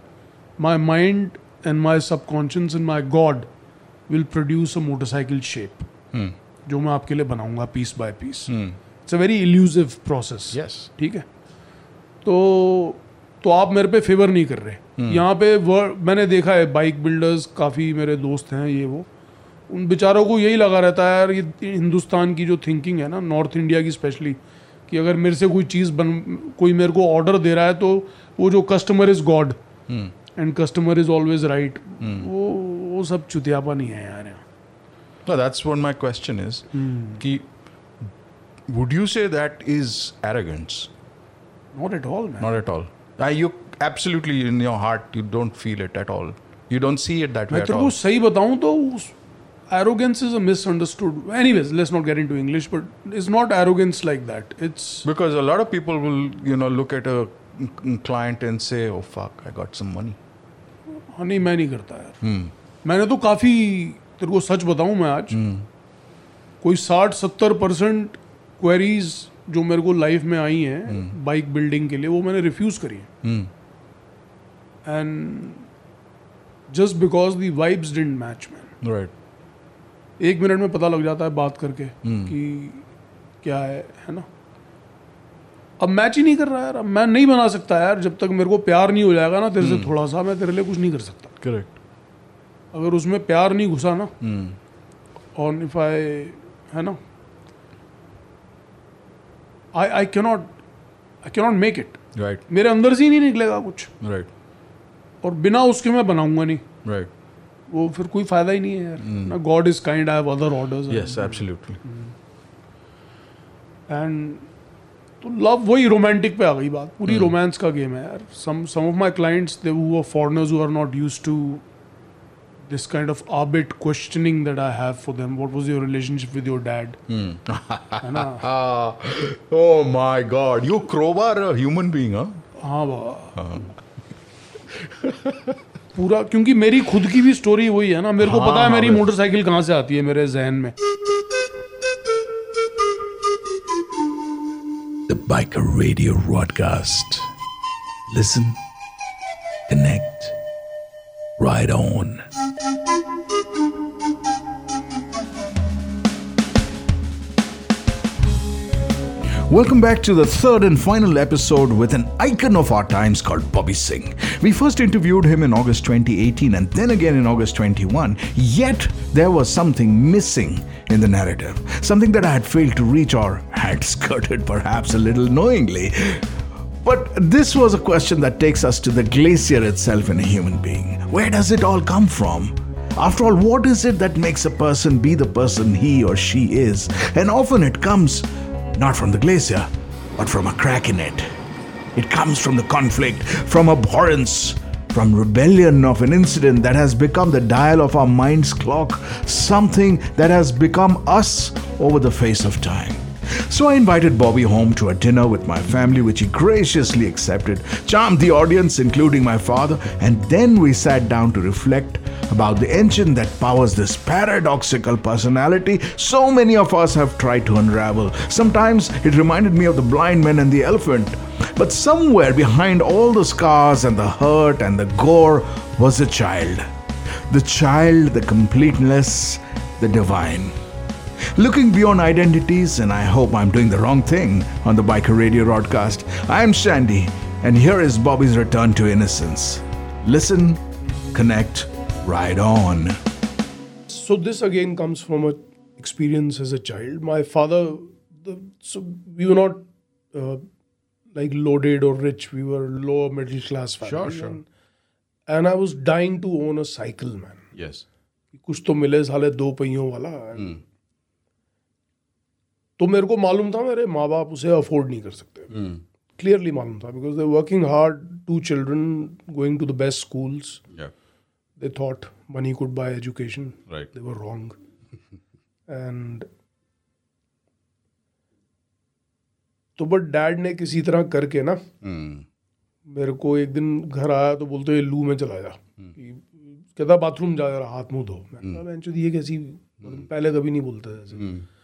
my mind and my subconscious and my God will produce a motorcycle shape. Hmm. जो मैं आपके लिए बनाऊँगा piece by piece. It's a very elusive process Yes. ठीक है तो तो आप मेरे पे फेवर नहीं कर रहे Hmm. यहाँ पे मैंने देखा है बाइक बिल्डर्स काफ़ी मेरे दोस्त हैं ये वो उन बेचारों को यही लगा रहता है यार ये हिंदुस्तान की जो थिंकिंग है ना नॉर्थ इंडिया की स्पेशली कि अगर मेरे से कोई चीज़ बन कोई मेरे को ऑर्डर दे रहा है तो वो जो customer is god and customer is always right वो वो सब चुतियापा नहीं है यार that's what my question is कि would you say that is arrogance not at all not at all I you absolutely in your heart you don't feel it at all you don't see it that मैं तेरे को सही बताऊँ तो arrogance is a misunderstood anyways let's not get into english but it's not arrogance like that it's Because a lot of people will, you know, look at a mm, client and say, "Oh fuck, I got some money." हाँ नहीं मैं नहीं करता यार Hmm. मैंने तो काफ़ी तेरे को सच बताऊँ मैं आज कोई साठ सत्तर परसेंट क्वेरीज जो मेरे को लाइफ में आई हैं बाइक बिल्डिंग के लिए वो मैंने रिफ्यूज़ करी है Hmm. And just because the vibes didn't match man Right. एक मिनट में पता लग जाता है बात करके Hmm. कि क्या है है ना अब मैच ही नहीं कर रहा यार अब मैं नहीं बना सकता यार जब तक मेरे को प्यार नहीं हो जाएगा ना तेरे से Hmm. थोड़ा सा मैं तेरे लिए कुछ नहीं कर सकता Correct. अगर उसमें प्यार नहीं घुसा ना Hmm. और इफ़ आई है ना I I cannot I cannot make it right मेरे अंदर से ही नहीं निकलेगा कुछ राइट Right. और बिना उसके मैं बनाऊँगा नहीं राइट Right. वो फिर कोई फ़ायदा ही नहीं है यार Hmm. ना God is kind I have other orders Yes, absolutely. And तो लव वही रोमांटिक पे आ गई बात पूरी Hmm. रोमांस का गेम है यार some some of my clients they who are foreigners who are not used to this kind of arbit questioning that I have for them. What was your relationship with your dad? Hmm. है ना oh my God! You crowbar a human being, huh? हाँ बाबा पूरा क्योंकि मेरी खुद की भी स्टोरी वही है ना मेरे को हाँ, पता है हाँ, मेरी मोटरसाइकिल कहाँ से आती है मेरे जहन में The Biker Radio broadcast. Listen, connect, ride on. Welcome back to the third and final episode with an icon of our times called Bobby Singh. We first interviewed him in August 2018 and then again in August 21, yet there was something missing in the narrative, something that I had failed to reach or had skirted perhaps a little knowingly. But this was a question that takes us to the glacier itself in a human being. Where does it all come from? After all, what is it that makes a person be the person he or she is? And often it comes not from the glacier, but from a crack in it. It comes from the conflict, from abhorrence, from rebellion of an incident that has become the dial of our mind's clock, something that has become us over the face of time. So I invited Bobby home to a dinner with my family, which he graciously accepted, charmed the audience, including my father, and then we sat down to reflect about the engine that powers this paradoxical personality so many of us have tried to unravel. Sometimes it reminded me of the blind man and the elephant. But somewhere behind all the scars and the hurt and the gore was a child. The child, the completeness, the divine Looking beyond identities, and I hope I'm doing the wrong thing on the Biker Radio broadcast, I am Shandy, and here is Bobby's return to innocence. Listen, connect, ride on. So this again comes from a experience as a child. My father, the, so we were not uh, like loaded or rich. We were lower middle class family. Sure, sure. And, and I was dying to own a cycle, man. Yes. कुछ तो मिले साले दो पहियों वाला तो मेरे को मालूम था मेरे माँ बाप उसे अफोर्ड नहीं कर सकते। क्लियरली मालूम था because they working hard two children going to the best schools thought money could buy education. Right. They were wrong. and तो बट डैड ने किसी तरह करके ना मेरे को एक दिन घर आया तो बोलते ये लू में चला जा। कि- कहता बाथरूम जा रहा हाथ मुँह धो। मैंने कहा ये कैसी मतलब पहले कभी नहीं बोलता ऐसे।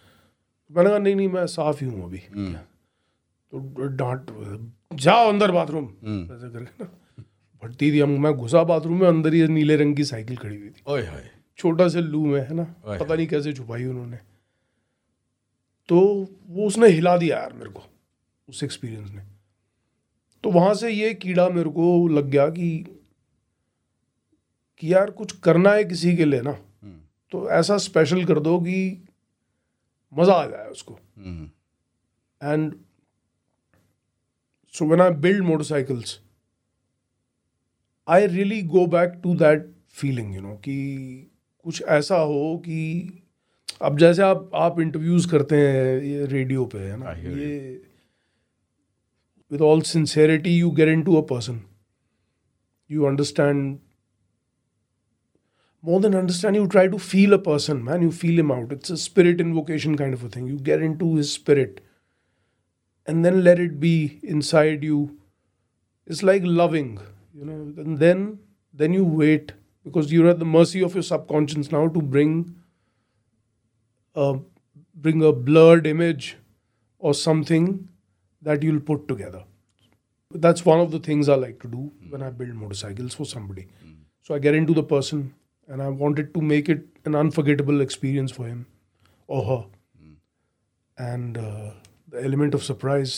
मैंने कहा नहीं नहीं मैं साफ़ ही हूँ अभी। तो डांट जाओ अंदर बाथरूम। ऐसे करके ना भट्टी थी हम मैं घुसा बाथरूम में अंदर ही नीले रंग की साइकिल खड़ी हुई थी। ओए हाय। छोटा से लू में है ना पता नहीं कैसे छुपाई उन्होंने। तो वो उसने हिला दिया यार मेरे को उस एक्सपीरियंस ने। तो वहाँ से ये कीड़ा मेरे को लग गया कि कि यार कुछ करना है किसी के लिए ना। तो ऐसा स्पेशल कर दो कि मज़ा आ जाए उसको। And so when I build motorcycles I really go back to that feeling you know कि कुछ ऐसा हो कि अब जैसे आप आप इंटरव्यूज़ करते हैं ये रेडियो पे है ना? ये with all sincerity you get into a person you understand more than understand you try to feel a person man. You feel him out. It's a spirit invocation kind of a thing. You get into his spirit and then let it be inside you. It's like loving you know and then then you wait because you're at the mercy of your subconscious now to bring a bring a blurred image or something that you'll put together. That's one of the things i like to do when i build motorcycles for somebody. Hmm. So i get into the person and i wanted to make it an unforgettable experience for him or her and uh, the element of surprise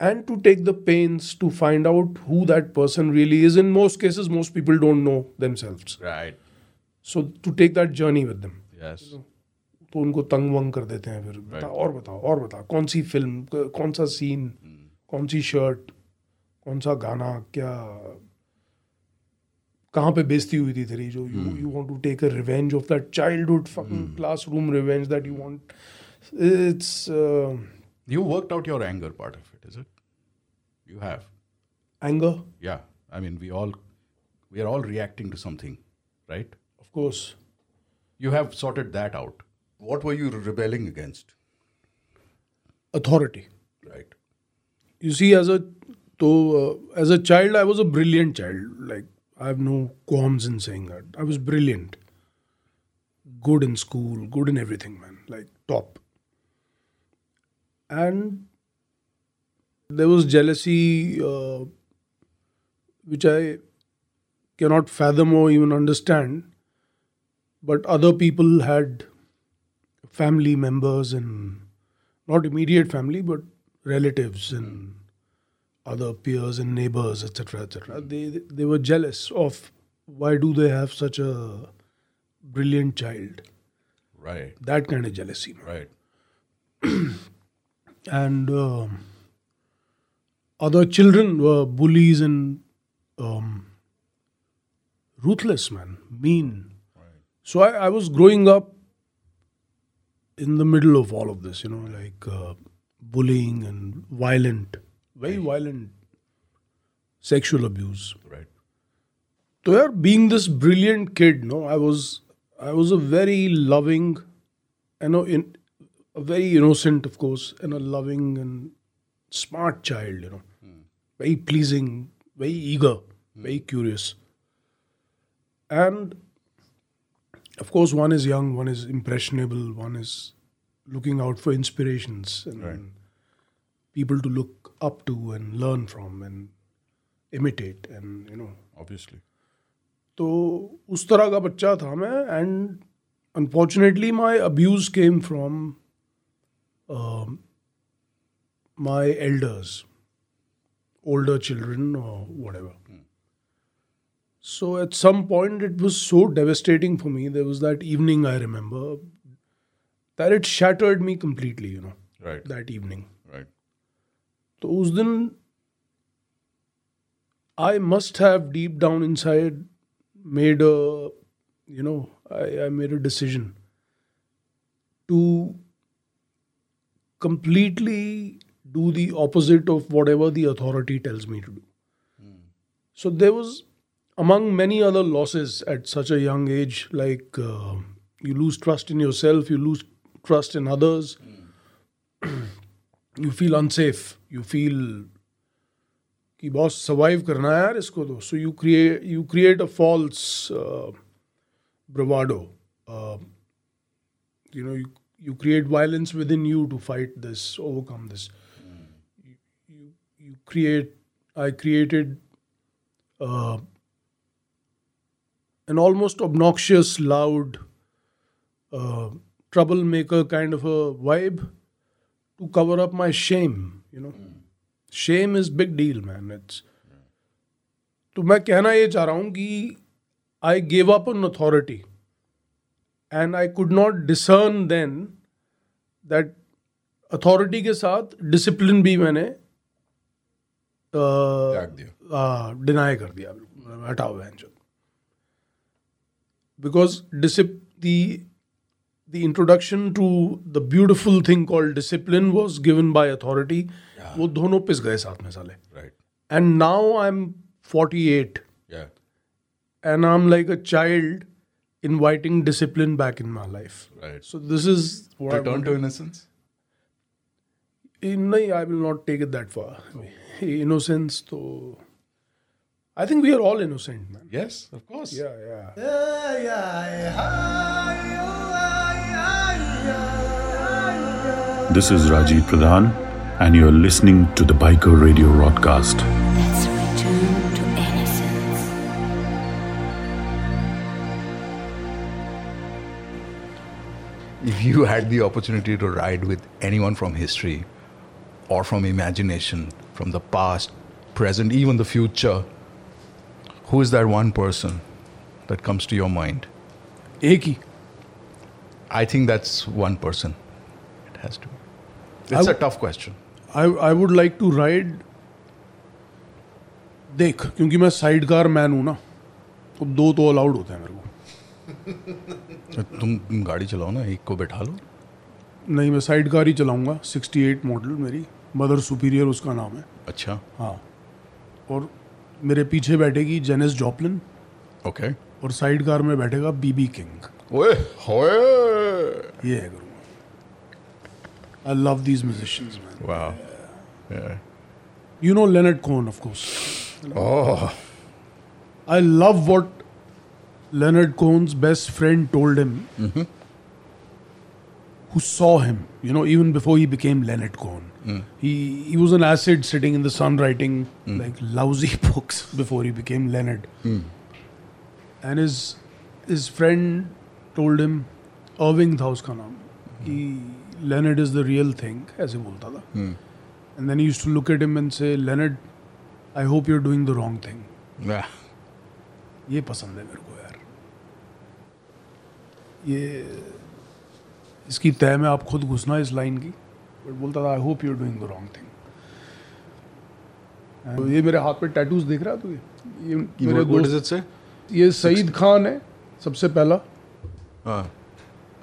and to take the pains to find out who that person really is. In most cases, most people don't know themselves. Right. So to take that journey with them. Yes. तो उनको तंग वंग कर देते हैं फिर बता और बताओ और बताओ कौन सी फिल्म क- कौन सा सीन कौन सी शर्ट कौन सा गाना क्या कहाँ पे बेइज्जती हुई थी तेरी जो you you want to take a revenge of that childhood fucking classroom revenge that you want it's You worked out your anger part of it, is it? You have. Anger Yeah. I mean, we all we are all reacting to something, right? Of course. You have sorted that out. What were you rebelling against? authority. Right. You see, as a so uh, as a child, I was a brilliant child. Like I have no qualms in saying that. I was brilliant, good in school, good in everything, man. Like top. And there was jealousy, uh, which I cannot fathom or even understand. But other people had family members and not immediate family, but relatives and other peers and neighbors, etc., etc. They they were jealous of why do they have such a brilliant child? Right. That kind of jealousy. Right. And um, other children were bullies and um, ruthless, man, mean. Right. So I, I was growing up in the middle of all of this, you know, like uh, bullying and violent, very violent sexual abuse. Right. So yeah, being this brilliant kid, no, I was I was a very loving, you know, in a very innocent, of course, and a loving and smart child, you know, hmm. very pleasing, very eager, hmm. very curious, and of course, one is young, one is impressionable, one is looking out for inspirations and people to look up to and learn from and imitate and you know Obviously. तो उस तरह का बच्चा था मैं and unfortunately my abuse came from my elders older children or whatever So at some point, it was so devastating for me. There was that evening I remember that it shattered me completely, you know, Right. that evening. Right. तो उस दिन I must have deep down inside made a, you know, I, I made a decision to completely do the opposite of whatever the authority tells me to do. So there was, among many other losses at such a young age, like uh, you lose trust in yourself, you lose trust in others, you feel unsafe, you feel कि बॉस सर्वाइव करना है यार इसको तो so you create you create a false bravado you know you, you create violence within you to fight this overcome this you, you, you create i created uh, an almost obnoxious loud uh, troublemaker kind of a vibe To cover up my shame you know. Shame is big deal man. It's तो मैं कहना ये चाह रहा हूँ कि I gave up on authority and I could not discern then that authority के साथ डिसिप्लिन भी मैंने डिनाई कर दिया बिल्कुल। हटाओ because डिसिप the the introduction to the beautiful thing called discipline was given by authority वो दोनों पिस गए साथ में साले Right. and now i'm 48 Yeah. and i'm like a child inviting discipline back in my life Right. so this is what I Return want to innocence. Eh, nahi, i will not take it that far innocence to i think we are all innocent man Yes, of course. yeah This is Rajiv Pradhan, and you're listening to the Biker Radio broadcast. If you had the opportunity to ride with anyone from history or from imagination, from the past, present, even the future, who is that one person that comes to your mind? Eki. I think that's one person. It has to be. It's I a w- tough question. I I would like to ride देख क्योंकि मैं साइड कार मैन हूँ ना तो दो तो अलाउड होते हैं मेरे को। तुम गाड़ी चलाओ ना एक को बैठा लो। नहीं मैं साइड कार ही चलाऊँगा 68 मॉडल मेरी मदर सुपीरियर उसका नाम है। अच्छा। हाँ। और मेरे पीछे बैठेगी जेनिस जॉपलिन ओके और साइड कार में बैठेगा बीबी किंग ओए होए। ये है I love these musicians, man. Wow. Yeah. yeah. You know Leonard Cohen, of course. Oh. I love what Leonard Cohen's best friend told him, mm-hmm. who saw him, you know, even before he became Leonard Cohen. Mm. He, he was an acid sitting in the sun writing mm. like lousy books before he became Leonard. Mm. And his, his friend told him, Irving Thaus naam, mm-hmm. he Leonard is the real thing, ऐसे बोलता था। And then use to look at him से लेनेड I hope you doing the wrong thing ये पसंद है मेरे को यार। ये इसकी तय में आप खुद घुसना इस लाइन की। बट बोलता था I hope you doing the wrong thing ये मेरे हाथ पे टैटूज देख रहा तू तो ये ये ये सईद खान है सबसे पहला।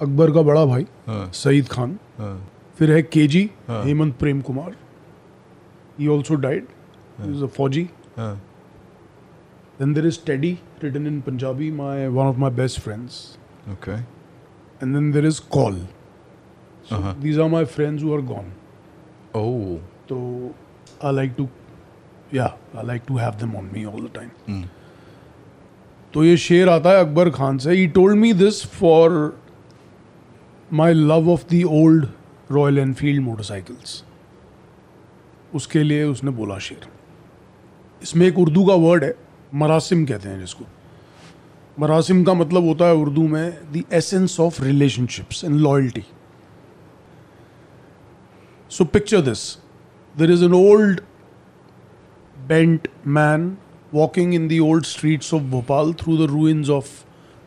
अकबर का बड़ा भाई हाँ। सईद खान। हाँ। फिर है केजी हाँ। Hemant Prem Kumar. He. Also died फौजी। Then there is Teddy written in Punjabi my one of my best friends okay and then there is call these are my friends are gone oh तो आई लाइक टू या I like to have them on me all the time तो ये शेर आता है अकबर खान से। He told me this for my love of the old Royal Enfield motorcycles उसके लिए उसने बोला शेर। इसमें एक उर्दू का वर्ड है, मरासिम कहते हैं जिसको। मरासिम का मतलब होता है उर्दू में the essence of relationships and loyalty so picture this there is an old bent man walking in the old streets of Bhopal through the ruins of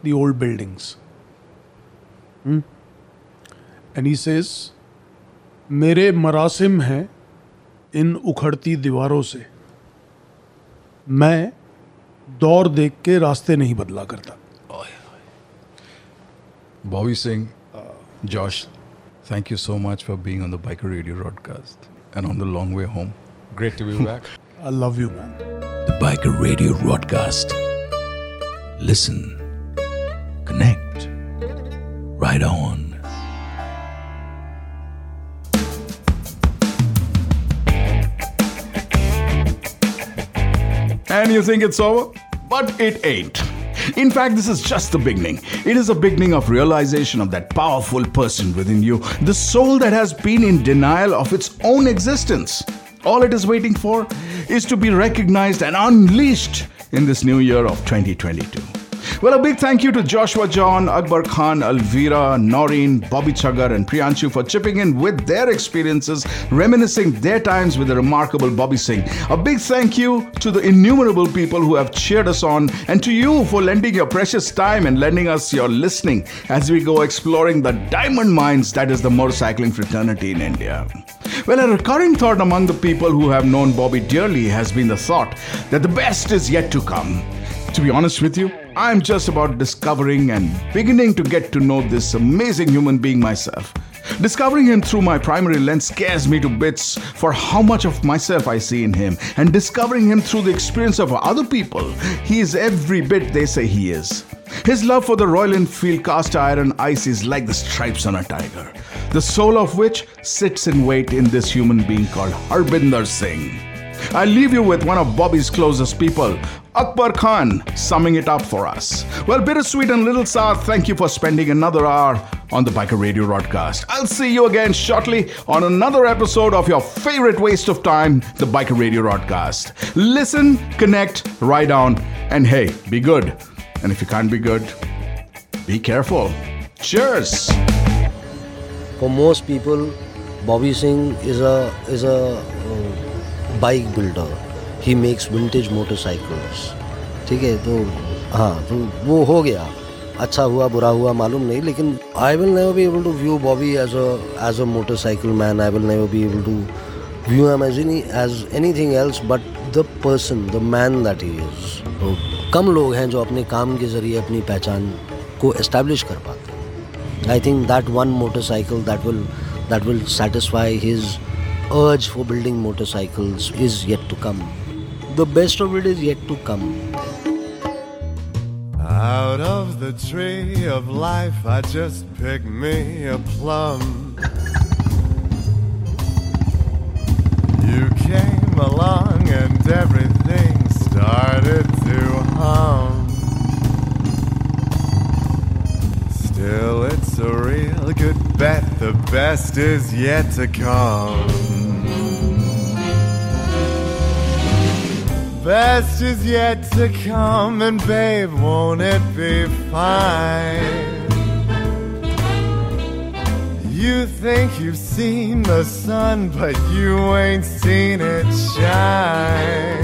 the old buildings. Hmm? And he says मेरे मरासिम हैं इन उखड़ती दीवारों से। मैं दौर देख के रास्ते नहीं बदला करता। Bhavi Singh Josh thank you so much for being on the bike radio broadcast and on the long way home great to be back I love you man the bike radio broadcast listen connect ride on And you think it's over? But it ain't. In fact, this is just the beginning. It is a beginning of realization of that powerful person within you, the soul that has been in denial of its own existence. All it is waiting for is to be recognized and unleashed in this new year of 2022. Well, a big thank you to Joshua John, Akbar Khan, Alvira, Noreen, Bobby Chagar, and Priyanshu for chipping in with their experiences, reminiscing their times with the remarkable Bobby Singh. A big thank you to the innumerable people who have cheered us on, and to you for lending your precious time and lending us your listening as we go exploring the diamond mines that is the motorcycling fraternity in India. Well, a recurring thought among the people who have known Bobby dearly has been the thought that the best is yet to come. To be honest with you, I'm just about discovering and beginning to get to know this amazing human being myself. Discovering him through my primary lens scares me to bits for how much of myself I see in him, and discovering him through the experience of other people, he is every bit they say he is. His love for the Royal Enfield cast iron ice is like the stripes on a tiger, the soul of which sits in wait in this human being called Harbinder Singh. I leave you with one of Bobby's closest people, Akbar Khan, summing it up for us. Well, bittersweet and little sour, thank you for spending another hour on the Biker Radio broadcast. I'll see you again shortly on another episode of your favorite waste of time, the Biker Radio broadcast. Listen, connect, write down, and hey, be good. And if you can't be good, be careful. Cheers. For most people, Bobby Singh is a is a uh, bike builder he makes vintage motorcycles ठीक है तो हाँ तो वो हो गया। अच्छा हुआ, बुरा हुआ मालूम नहीं, लेकिन I will never be able to view Bobby as as a motorcycle man I will never be able to view him as any as anything else but the person the man that he is तो कम लोग हैं जो अपने काम के ज़रिए अपनी पहचान को एस्टेब्लिश कर पाते I think that one motorcycle that will that will satisfy his urge for building motorcycles is yet to come. The best of it is yet to come. Out of the tree of life, I just picked me a plum. You came along and everything started to hum. Still, it's a real good bet, the best is yet to come. Best is yet to come, and babe, won't it be fine? You think you've seen the sun, but you ain't seen it shine.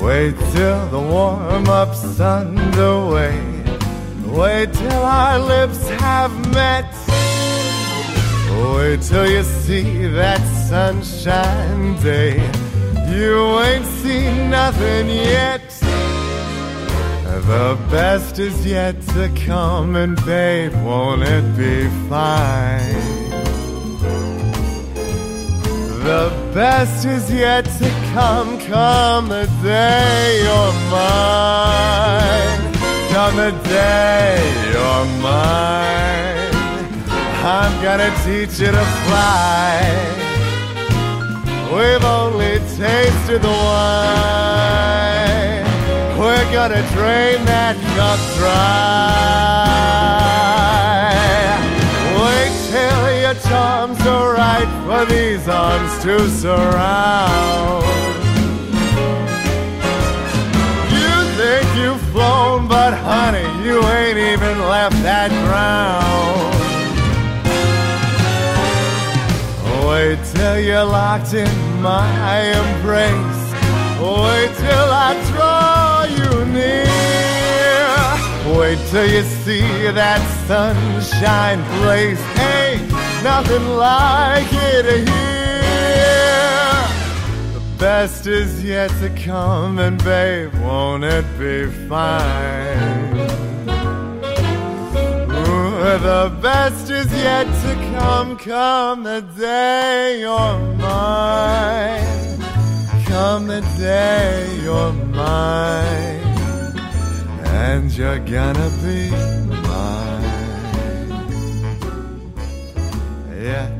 Wait till the warm up's underway. Wait till our lips have met. Wait till you see that sunshine day. You ain't seen nothing yet. The best is yet to come, and babe, won't it be fine? The best is yet to come, come the day you're mine. Come the day you're mine. I'm gonna teach you to fly. We've only tasted the wine. We're gonna drain that cup dry. Wait till your charms are right for these arms to surround. But honey, you ain't even left that ground. Wait till you're locked in my embrace. Wait till I draw you near. Wait till you see that sunshine place. Ain't nothing like it here. Best is yet to come, and babe, won't it be fine? Ooh, the best is yet to come, come the day you're mine. Come the day you're mine, and you're gonna be mine. Yeah,